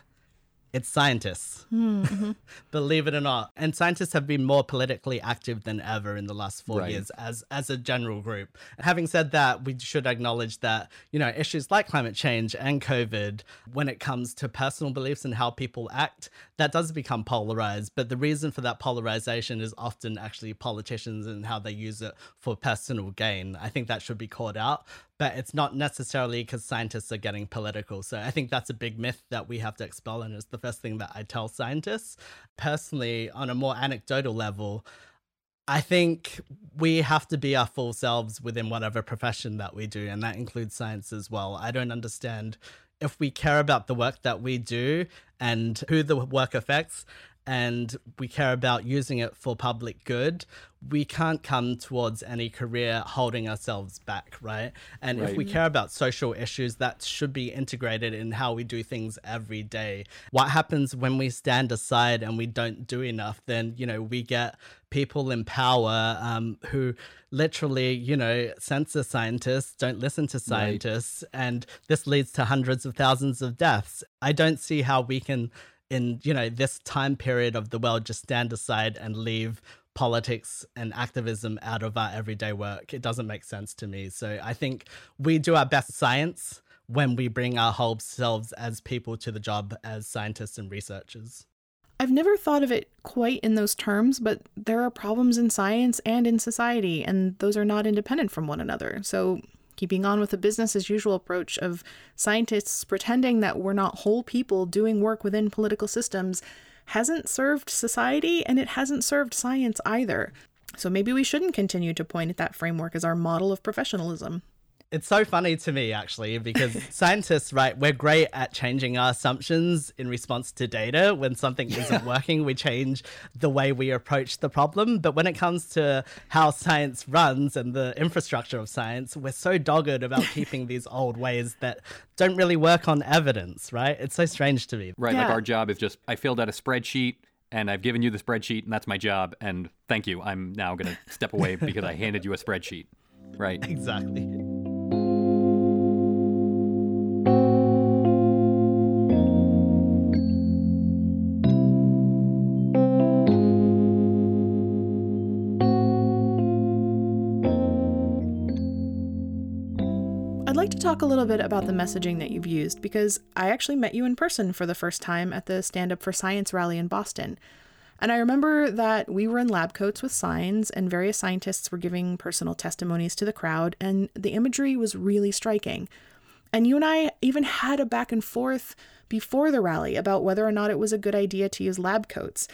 It's scientists, mm-hmm. (laughs) believe it or not. And scientists have been more politically active than ever in the last four right. years as as a general group. Having said that, we should acknowledge that you know issues like climate change and COVID, when it comes to personal beliefs and how people act, that does become polarized. But the reason for that polarization is often actually politicians and how they use it for personal gain. I think that should be called out but it's not necessarily because scientists are getting political. So I think that's a big myth that we have to expel, and it's the first thing that I tell scientists. Personally, on a more anecdotal level, I think we have to be our full selves within whatever profession that we do, and that includes science as well. I don't understand if we care about the work that we do and who the work affects and we care about using it for public good, we can't come towards any career holding ourselves back, right? And right. if we care about social issues, that should be integrated in how we do things every day. What happens when we stand aside and we don't do enough? Then, you know, we get people in power um, who literally, you know, censor scientists, don't listen to scientists, right. and this leads to hundreds of thousands of deaths. I don't see how we can in you know this time period of the world just stand aside and leave politics and activism out of our everyday work. It doesn't make sense to me. So I think we do our best science when we bring our whole selves as people to the job as scientists and researchers. I've never thought of it quite in those terms, but there are problems in science and in society, and those are not independent from one another. So, keeping on with the business as usual approach of scientists pretending that we're not whole people doing work within political systems hasn't served society and it hasn't served science either. So maybe we shouldn't continue to point at that framework as our model of professionalism it's so funny to me actually because (laughs) scientists right we're great at changing our assumptions in response to data when something yeah. isn't working we change the way we approach the problem but when it comes to how science runs and the infrastructure of science we're so dogged about (laughs) keeping these old ways that don't really work on evidence right it's so strange to me right yeah. like our job is just i filled out a spreadsheet and I've given you the spreadsheet, and that's my job. And thank you. I'm now going to step away because I handed you a spreadsheet. Right. (laughs) Exactly. Talk a little bit about the messaging that you've used because I actually met you in person for the first time at the Stand Up for Science rally in Boston. And I remember that we were in lab coats with signs, and various scientists were giving personal testimonies to the crowd, and the imagery was really striking. And you and I even had a back and forth before the rally about whether or not it was a good idea to use lab coats.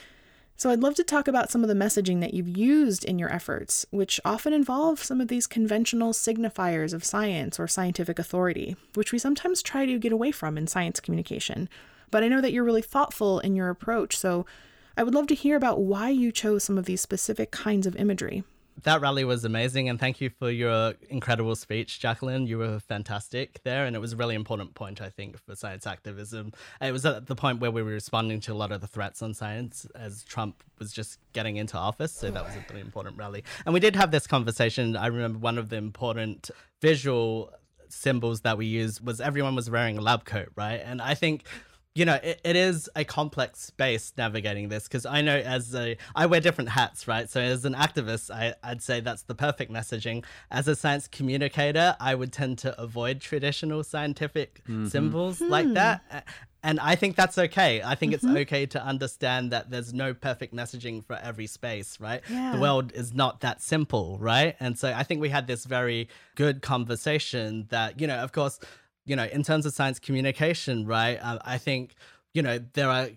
So, I'd love to talk about some of the messaging that you've used in your efforts, which often involve some of these conventional signifiers of science or scientific authority, which we sometimes try to get away from in science communication. But I know that you're really thoughtful in your approach, so I would love to hear about why you chose some of these specific kinds of imagery that rally was amazing and thank you for your incredible speech Jacquelyn. You were fantastic there and it was a really important point i think for science activism. It was at the point where we were responding to a lot of the threats on science as trump was just getting into office so that was a really important rally. And we did have this conversation. I remember one of the important visual symbols that we used was everyone was wearing a lab coat right? And i think you know, it, it is a complex space navigating this because I know as a, I wear different hats, right? So as an activist, I, I'd say that's the perfect messaging. As a science communicator, I would tend to avoid traditional scientific mm-hmm. symbols hmm. like that. And I think that's okay. I think mm-hmm. it's okay to understand that there's no perfect messaging for every space, right? Yeah. The world is not that simple, right? And so I think we had this very good conversation that, you know, of course, you know, in terms of science communication, right? Uh, I think, you know, there are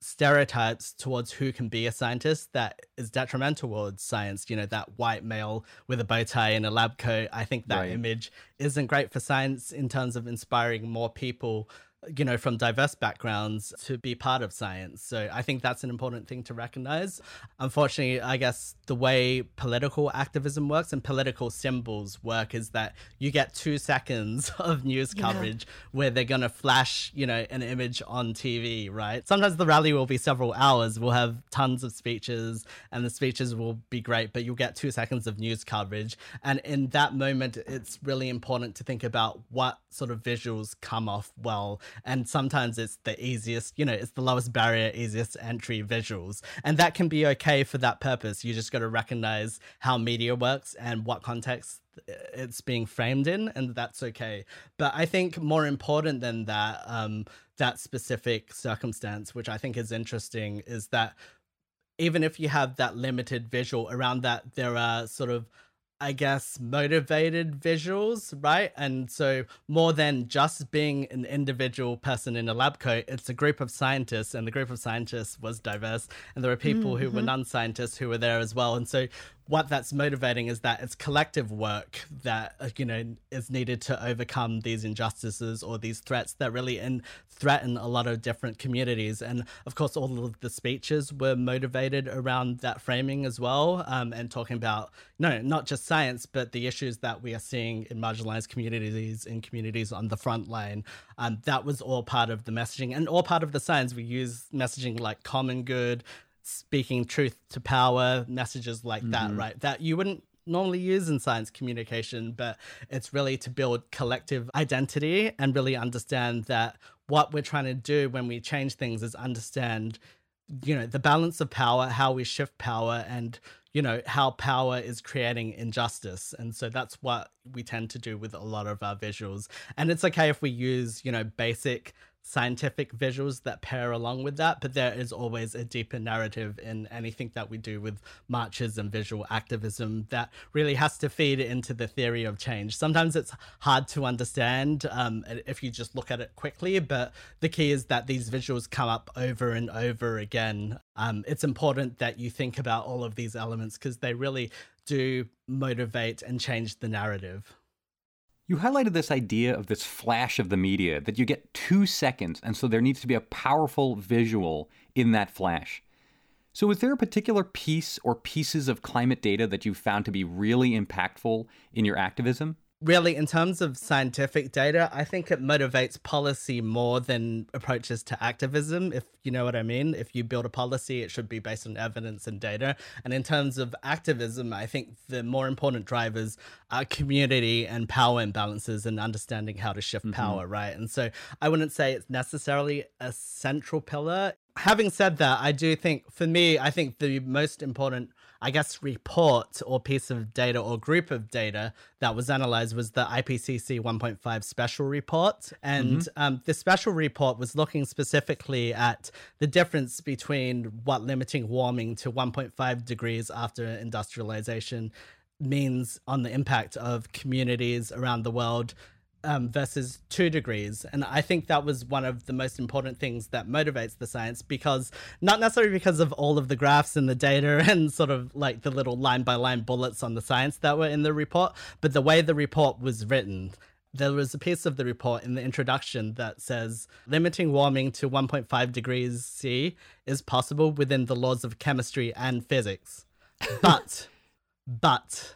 stereotypes towards who can be a scientist that is detrimental towards science. You know, that white male with a bow tie and a lab coat. I think that right. image isn't great for science in terms of inspiring more people you know, from diverse backgrounds to be part of science. So I think that's an important thing to recognize. Unfortunately, I guess the way political activism works and political symbols work is that you get two seconds (laughs) of news coverage yeah. where they're going to flash, you know, an image on TV, right? Sometimes the rally will be several hours. We'll have tons of speeches and the speeches will be great, but you'll get two seconds of news coverage. And in that moment, it's really important to think about what sort of visuals come off well and sometimes it's the easiest you know it's the lowest barrier easiest entry visuals. And that can be okay for that purpose. You just got to recognize how media works and what context it's being framed in and that's okay. But i think more important than that um that specific circumstance which i think is interesting is that even if you have that limited visual around that there are sort of I guess, motivated visuals, right? And so, more than just being an individual person in a lab coat, it's a group of scientists, and the group of scientists was diverse. And there were people mm-hmm. who were mm-hmm. non scientists who were there as well. And so, what that's motivating is that it's collective work that uh, you know is needed to overcome these injustices or these threats that really in, threaten a lot of different communities. And of course all of the speeches were motivated around that framing as well um, and talking about no not just science but the issues that we are seeing in marginalized communities in communities on the front line. Um, that was all part of the messaging and all part of the science. We use messaging like common good speaking truth to power messages like mm-hmm. that, right? That you wouldn't normally use in science communication, but it's really to build collective identity and really understand that what we're trying to do when we change things is understand you know, the balance of power, how we shift power, and you know how power is creating injustice and so that's what we tend to do with a lot of our visuals and it's okay if we use you know basic scientific visuals that pair along with that, but there is always a deeper narrative in anything that we do with marches and visual activism that really has to feed into the theory of change. Sometimes it's hard to understand um, if you just look at it quickly, but the key is that these visuals come up over and over again. Um, it's important that you think about all of these elements because they really do motivate and change the narrative. You highlighted this idea of this flash of the media, that you get two seconds, and so there needs to be a powerful visual in that flash. So, is there a particular piece or pieces of climate data that you found to be really impactful in your activism? Really, in terms of scientific data, I think it motivates policy more than approaches to activism, if you know what I mean. If you build a policy, it should be based on evidence and data. And in terms of activism, I think the more important drivers are community and power imbalances and understanding how to shift mm-hmm. power, right? And so I wouldn't say it's necessarily a central pillar. Having said that, I do think, for me, I think the most important I guess, report or piece of data or group of data that was analyzed was the IPCC 1.5 special report. And mm-hmm. um, the special report was looking specifically at the difference between what limiting warming to 1.5 degrees after industrialization means on the impact of communities around the world um, versus two degrees. And I think that was one of the most important things that motivates the science because not necessarily because of all of the graphs and the data (laughs) and sort of like the little line by line bullets on the science that were in the report, but the way the report was written. There was a piece of the report in the introduction that says limiting warming to 1.5 degrees C is possible within the laws of chemistry and physics. (laughs) But, but,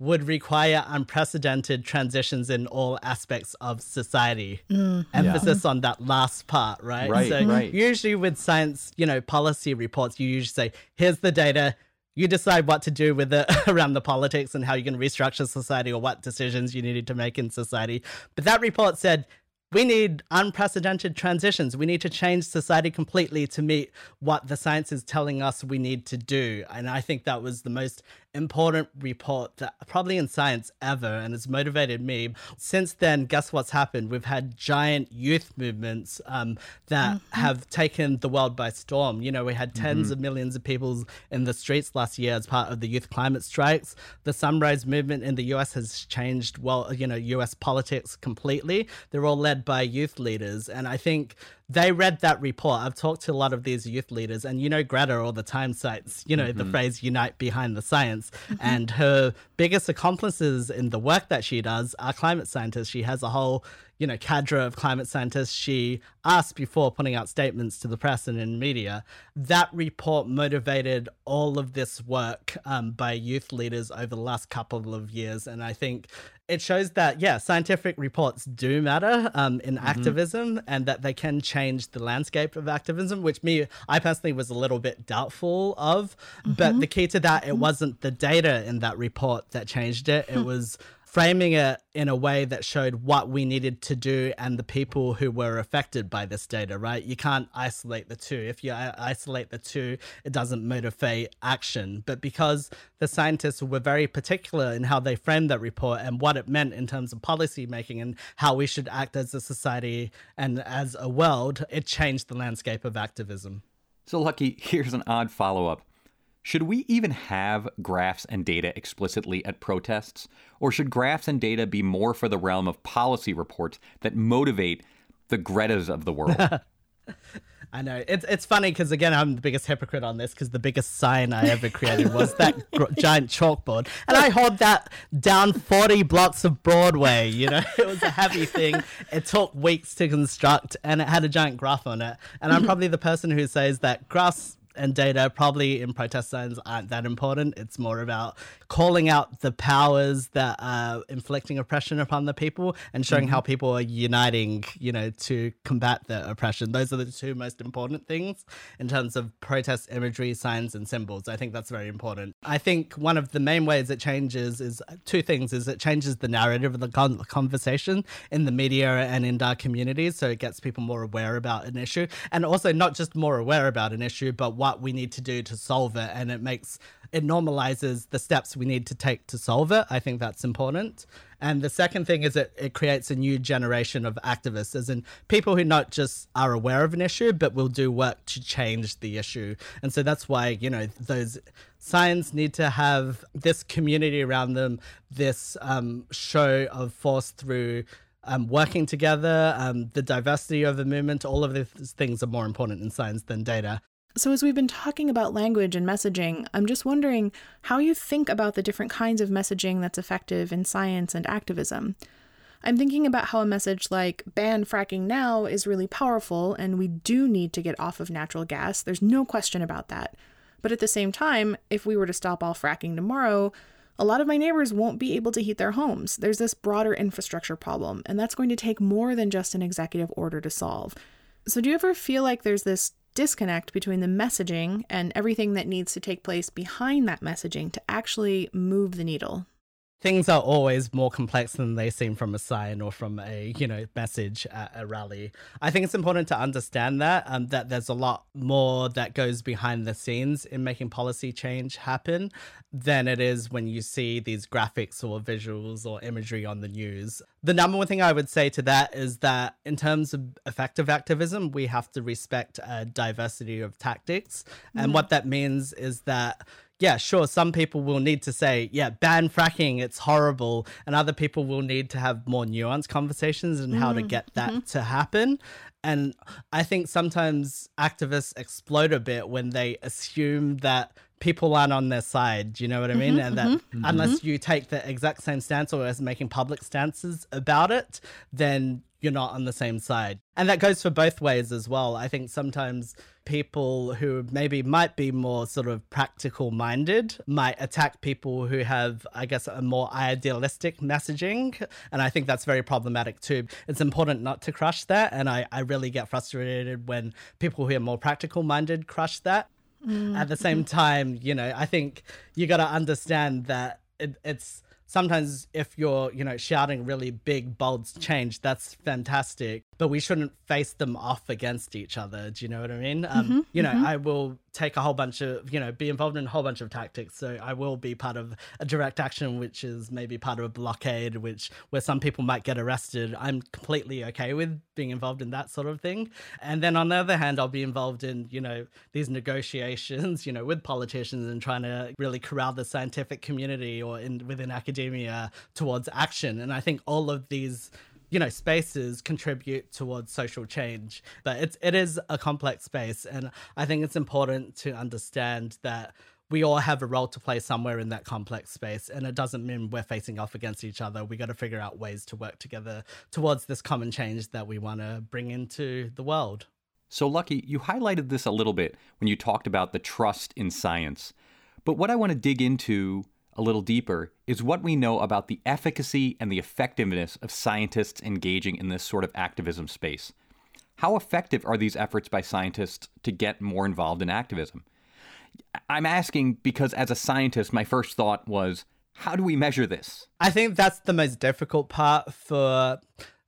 would require unprecedented transitions in all aspects of society. Mm. Emphasis yeah. on that last part, right? Right, so right. usually with science, you know, policy reports, you usually say, here's the data, you decide what to do with it (laughs) around the politics and how you can restructure society or what decisions you needed to make in society. But that report said we need unprecedented transitions. We need to change society completely to meet what the science is telling us we need to do. And I think that was the most important report that probably in science ever and it's motivated me. Since then guess what's happened? We've had giant youth movements um, that mm-hmm. have taken the world by storm. You know we had 10s mm-hmm. of millions of people in the streets last year as part of the youth climate strikes. The sunrise movement in the us has changed well you know us politics completely. They're all led by youth leaders. And i think they read that report. I've talked to a lot of these youth leaders, and you know, Greta all the time cites, you know, mm-hmm. the phrase unite behind the science. Mm-hmm. And her biggest accomplices in the work that she does are climate scientists. She has a whole, you know, cadre of climate scientists she asked before putting out statements to the press and in media. That report motivated all of this work um, by youth leaders over the last couple of years. And I think it shows that yeah scientific reports do matter um, in mm-hmm. activism and that they can change the landscape of activism which me i personally was a little bit doubtful of mm-hmm. but the key to that it wasn't the data in that report that changed it it hmm. was framing it in a way that showed what we needed to do and the people who were affected by this data, right? You can't isolate the two. If you isolate the two, it doesn't motivate action. But because the scientists were very particular in how they framed that report and what it meant in terms of policy making and how we should act as a society and as a world, it changed the landscape of activism. So, Lucky, (laughs) here's an odd follow up. Should we even have graphs and data explicitly at protests? Or should graphs and data be more for the realm of policy reports that motivate the Gretas of the world? (laughs) I know it's it's funny because again I'm the biggest hypocrite on this because the biggest sign I ever created was that (laughs) gr- giant chalkboard, and I hauled that down 40 blocks of Broadway. You know, (laughs) it was a heavy thing. It took weeks to construct, and it had a giant graph on it. And I'm probably the person who says that graphs and data probably in protest signs aren't that important. It's more about calling out the powers that are inflicting oppression upon the people and showing mm-hmm. how people are uniting, you know, to combat the oppression. Those are the two most important things in terms of protest imagery, signs, and symbols. I think that's very important. I think one of the main ways it changes is two things: is it changes the narrative of the conversation in the media and in our communities, so it gets people more aware about an issue, and also not just more aware about an issue, but what we need to do to solve it, and it makes it normalizes the steps we need to take to solve it. I think that's important. And the second thing is it, it creates a new generation of activists, as in people who not just are aware of an issue, but will do work to change the issue. And so that's why, you know, those signs need to have this community around them, this um, show of force through um, working together, um, the diversity of the movement, all of these things are more important in science than data. So, as we've been talking about language and messaging, I'm just wondering how you think about the different kinds of messaging that's effective in science and activism. I'm thinking about how a message like ban fracking now is really powerful and we do need to get off of natural gas. There's no question about that. But at the same time, if we were to stop all fracking tomorrow, a lot of my neighbors won't be able to heat their homes. There's this broader infrastructure problem, and that's going to take more than just an executive order to solve. So, do you ever feel like there's this disconnect between the messaging and everything that needs to take place behind that messaging to actually move the needle. Things are always more complex than they seem from a sign or from a you know message at a rally. I think it's important to understand that um, that there's a lot more that goes behind the scenes in making policy change happen than it is when you see these graphics or visuals or imagery on the news. The number one thing I would say to that is that in terms of effective activism, we have to respect a diversity of tactics. And mm-hmm. what that means is that yeah, sure, some people will need to say, yeah, ban fracking, it's horrible. And other people will need to have more nuanced conversations and mm how to mm-hmm. get that mm-hmm. to happen. And I think sometimes activists explode a bit when they assume that people aren't on their side. Do you know what I mean? Mm-hmm, and that mm-hmm. unless mm-hmm. you take the exact same stance or as making public stances about it, then you're not on the same side. And that goes for both ways as well. I think sometimes people who maybe might be more sort of practical minded might attack people who have, I guess, a more idealistic messaging. And I think that's very problematic too. It's important not to crush that. And I, I really get frustrated when people who are more practical minded crush that. Mm. At the same time, you know, I think you got to understand that it, it's sometimes if you're you know shouting really big bold change that's fantastic but we shouldn't face them off against each other. Do you know what i mean? Um, mm-hmm, you know mm-hmm. i will take a whole bunch of you know be involved in a whole bunch of tactics. So i will be part of a direct action which is maybe part of a blockade which where some people might get arrested. I'm completely okay with being involved in that sort of thing. And then on the other hand i'll be involved in you know these negotiations (laughs) you know with politicians and trying to really corral the scientific community or in within academia towards action. And i think all of these you know spaces contribute towards social change but it's it is a complex space and i think it's important to understand that we all have a role to play somewhere in that complex space and it doesn't mean we're facing off against each other. We got to figure out ways to work together towards this common change that we want to bring into the world. So lucky you highlighted this a little bit when you talked about the trust in science but what i want to dig into a little deeper is what we know about the efficacy and the effectiveness of scientists engaging in this sort of activism space. How effective are these efforts by scientists to get more involved in activism? I'm asking because, as a scientist, my first thought was how do we measure this? I think that's the most difficult part for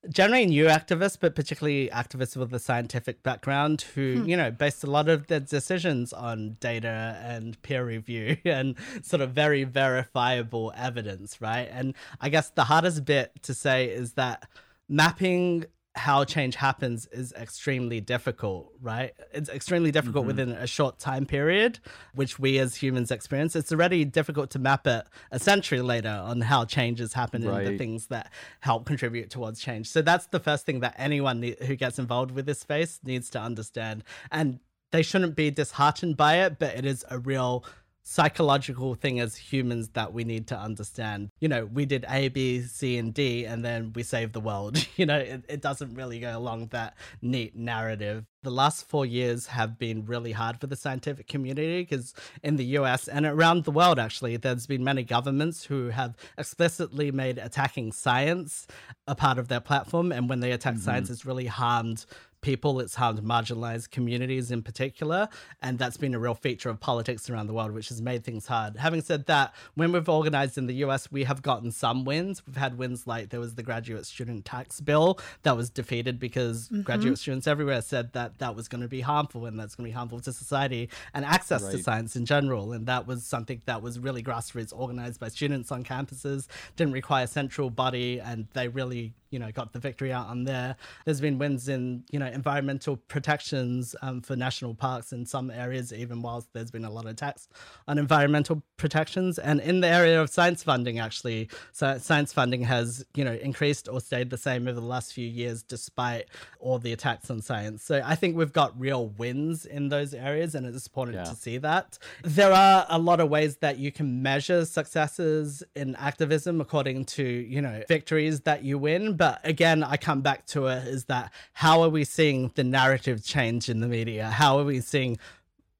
generally new activists, but particularly activists with a scientific background who, hmm. you know, based a lot of their decisions on data and peer review (laughs) and sort of very verifiable evidence, right? And I guess the hardest bit to say is that mapping how change happens is extremely difficult, right? It's extremely difficult mm-hmm. within a short time period, which we as humans experience. It's already difficult to map it a century later on how changes happen right. and the things that help contribute towards change. So that's the first thing that anyone who gets involved with this space needs to understand. And they shouldn't be disheartened by it, but it is a real psychological thing as humans that we need to understand. You know, we did A, B, C, and D, and then we saved the world. (laughs) You know, it, it doesn't really go along that neat narrative. The last four years have been really hard for the scientific community because in the US and around the world, actually, there's been many governments who have explicitly made attacking science a part of their platform. And when they attack mm-hmm. science, it's really harmed people, it's harmed marginalized communities in particular. And that's been a real feature of politics around the world, which has made things hard. Having said that, when we've organized in the US, we have gotten some wins. We've had wins like there was the graduate student tax bill that was defeated because mm-hmm. graduate students everywhere said that that was going to be harmful and that's going to be harmful to society and access right. to science in general. And that was something that was really grassroots organized by students on campuses, didn't require central body, and they really you know got the victory out on there. There's been wins in you know environmental protections um, for national parks in some areas, even whilst there's been a lot of attacks on environmental protections. And in the area of science funding, actually, so science funding has you know increased or stayed the same over the last few years, despite all the attacks on science. So I think we've got real wins in those areas, and it's important yeah. to see that. There are a lot of ways that you can measure successes in activism according to you know victories that you win but again, I come back to it is that how are we seeing the narrative change in the media? How are we seeing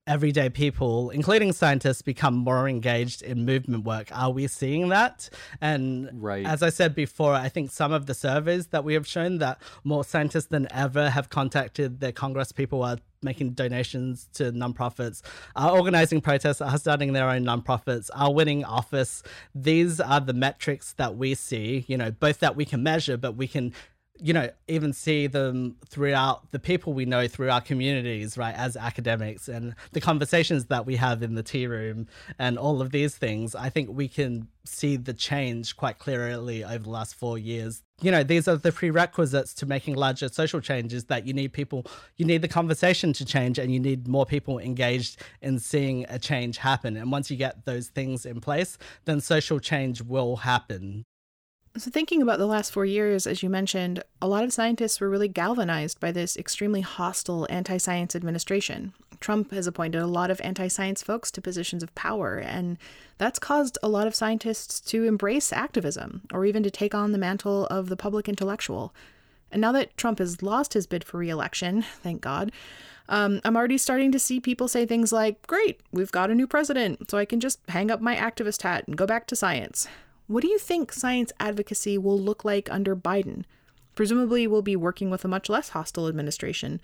everyday people, including scientists, become more engaged in movement work. Are we seeing that? And right. as I said before, I think some of the surveys that we have shown that more scientists than ever have contacted their Congress people are making donations to nonprofits, are organizing protests, are starting their own nonprofits, are winning office. These are the metrics that we see, you know, both that we can measure, but we can you know, even see them throughout the people we know through our communities, right, as academics and the conversations that we have in the tea room and all of these things, I think we can see the change quite clearly over the last four years. You know, these are the prerequisites to making larger social changes that you need people, you need the conversation to change and you need more people engaged in seeing a change happen. And once you get those things in place, then social change will happen. So, thinking about the last four years, as you mentioned, a lot of scientists were really galvanized by this extremely hostile anti science administration. Trump has appointed a lot of anti science folks to positions of power, and that's caused a lot of scientists to embrace activism or even to take on the mantle of the public intellectual. And now that Trump has lost his bid for re election, thank God, um, I'm already starting to see people say things like, Great, we've got a new president, so I can just hang up my activist hat and go back to science. What do you think science advocacy will look like under Biden? Presumably, we'll be working with a much less hostile administration.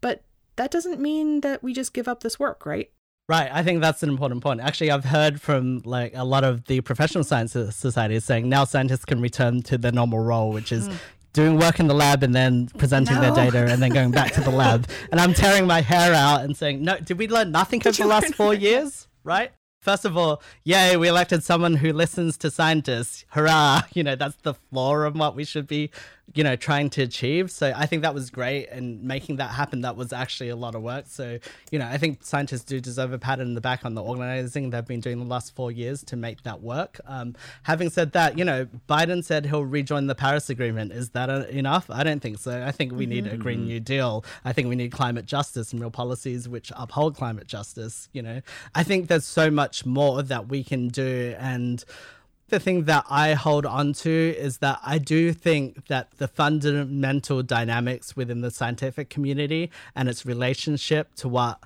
But that doesn't mean that we just give up this work, right? Right, I think that's an important point. Actually, I've heard from like a lot of the professional science societies saying now scientists can return to their normal role, which is mm. doing work in the lab and then presenting no. their data and then going back to the lab. (laughs) And I'm tearing my hair out and saying, "No, did we learn nothing over the last 4 (laughs) years?" Right? First of all, yay, we elected someone who listens to scientists. Hurrah! (laughs) You know, that's the floor of what we should be you know, trying to achieve. So I think that was great. And making that happen, that was actually a lot of work. So, you know, I think scientists do deserve a pat in the back on the organizing they've been doing the last four years to make that work. Um, having said that, you know, Biden said he'll rejoin the Paris Agreement. Is that enough? I don't think so. I think we need mm-hmm. a Green New Deal. I think we need climate justice and real policies which uphold climate justice. You know, I think there's so much more that we can do. And, the thing that I hold on to is that I do think that the fundamental dynamics within the scientific community and its relationship to what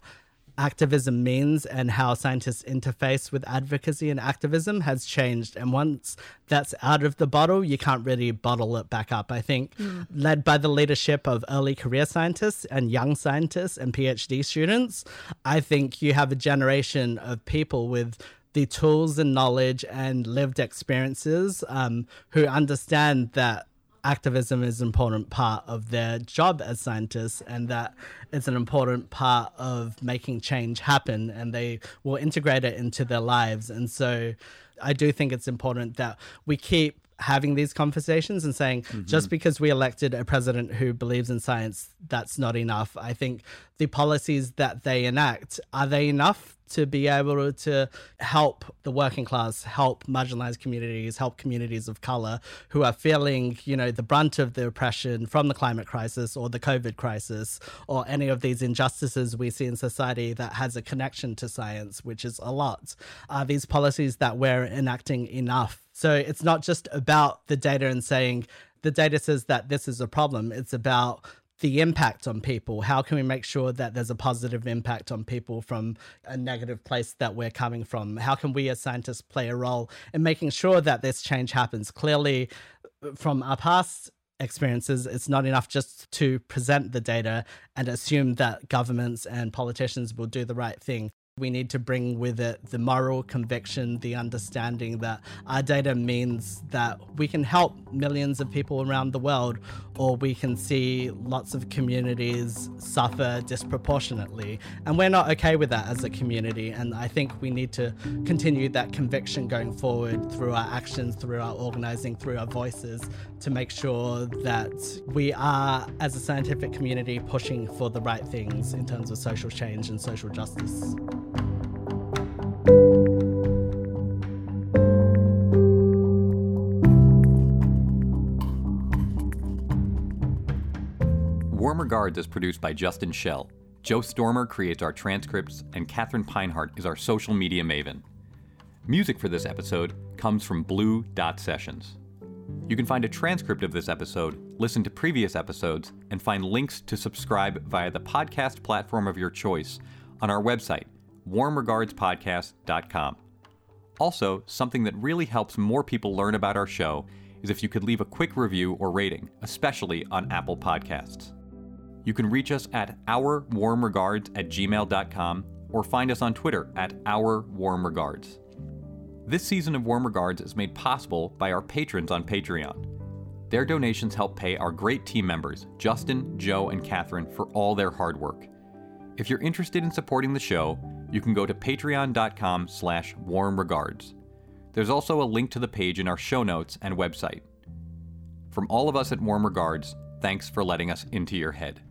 activism means and how scientists interface with advocacy and activism has changed. And once that's out of the bottle, you can't really bottle it back up. I think, mm. led by the leadership of early career scientists and young scientists and PhD students, I think you have a generation of people with the tools and knowledge and lived experiences um, who understand that activism is an important part of their job as scientists and that it's an important part of making change happen and they will integrate it into their lives. And so i do think it's important that we keep having these conversations and saying mm-hmm. just because we elected a president who believes in science that's not enough. I think the policies that they enact are they enough to be able to help the working class, help marginalized communities, help communities of color who are feeling, you know, the brunt of the oppression from the climate crisis or the COVID crisis or any of these injustices we see in society that has a connection to science, which is a lot. Are these policies that we're enacting enough? So it's not just about the data and saying, the data says that this is a problem. It's about the impact on people. How can we make sure that there's a positive impact on people from a negative place that we're coming from? How can we as scientists play a role in making sure that this change happens? Clearly, from our past experiences, it's not enough just to present the data and assume that governments and politicians will do the right thing. We need to bring with it the moral conviction, the understanding that our data means that we can help millions of people around the world, or we can see lots of communities suffer disproportionately. And we're not okay with that as a community. And I think we need to continue that conviction going forward through our actions, through our organizing, through our voices to make sure that we are, as a scientific community, pushing for the right things in terms of social change and social justice. Warm Regards is produced by Justin Shell. Joe Stormer creates our transcripts, and Catherine Pinehart is our social media maven. Music for this episode comes from Blue Dot Sessions. You can find a transcript of this episode, listen to previous episodes, and find links to subscribe via the podcast platform of your choice on our website, warmregardspodcast.com. Also, something that really helps more people learn about our show is if you could leave a quick review or rating, especially on Apple Podcasts. You can reach us at ourwarmregards at gmail.com or find us on Twitter at ourwarmregards. This season of Warm Regards is made possible by our patrons on Patreon. Their donations help pay our great team members, Justin, Joe, and Catherine, for all their hard work. If you're interested in supporting the show, you can go to patreon.com slash warmregards. There's also a link to the page in our show notes and website. From all of us at Warm Regards, thanks for letting us into your head.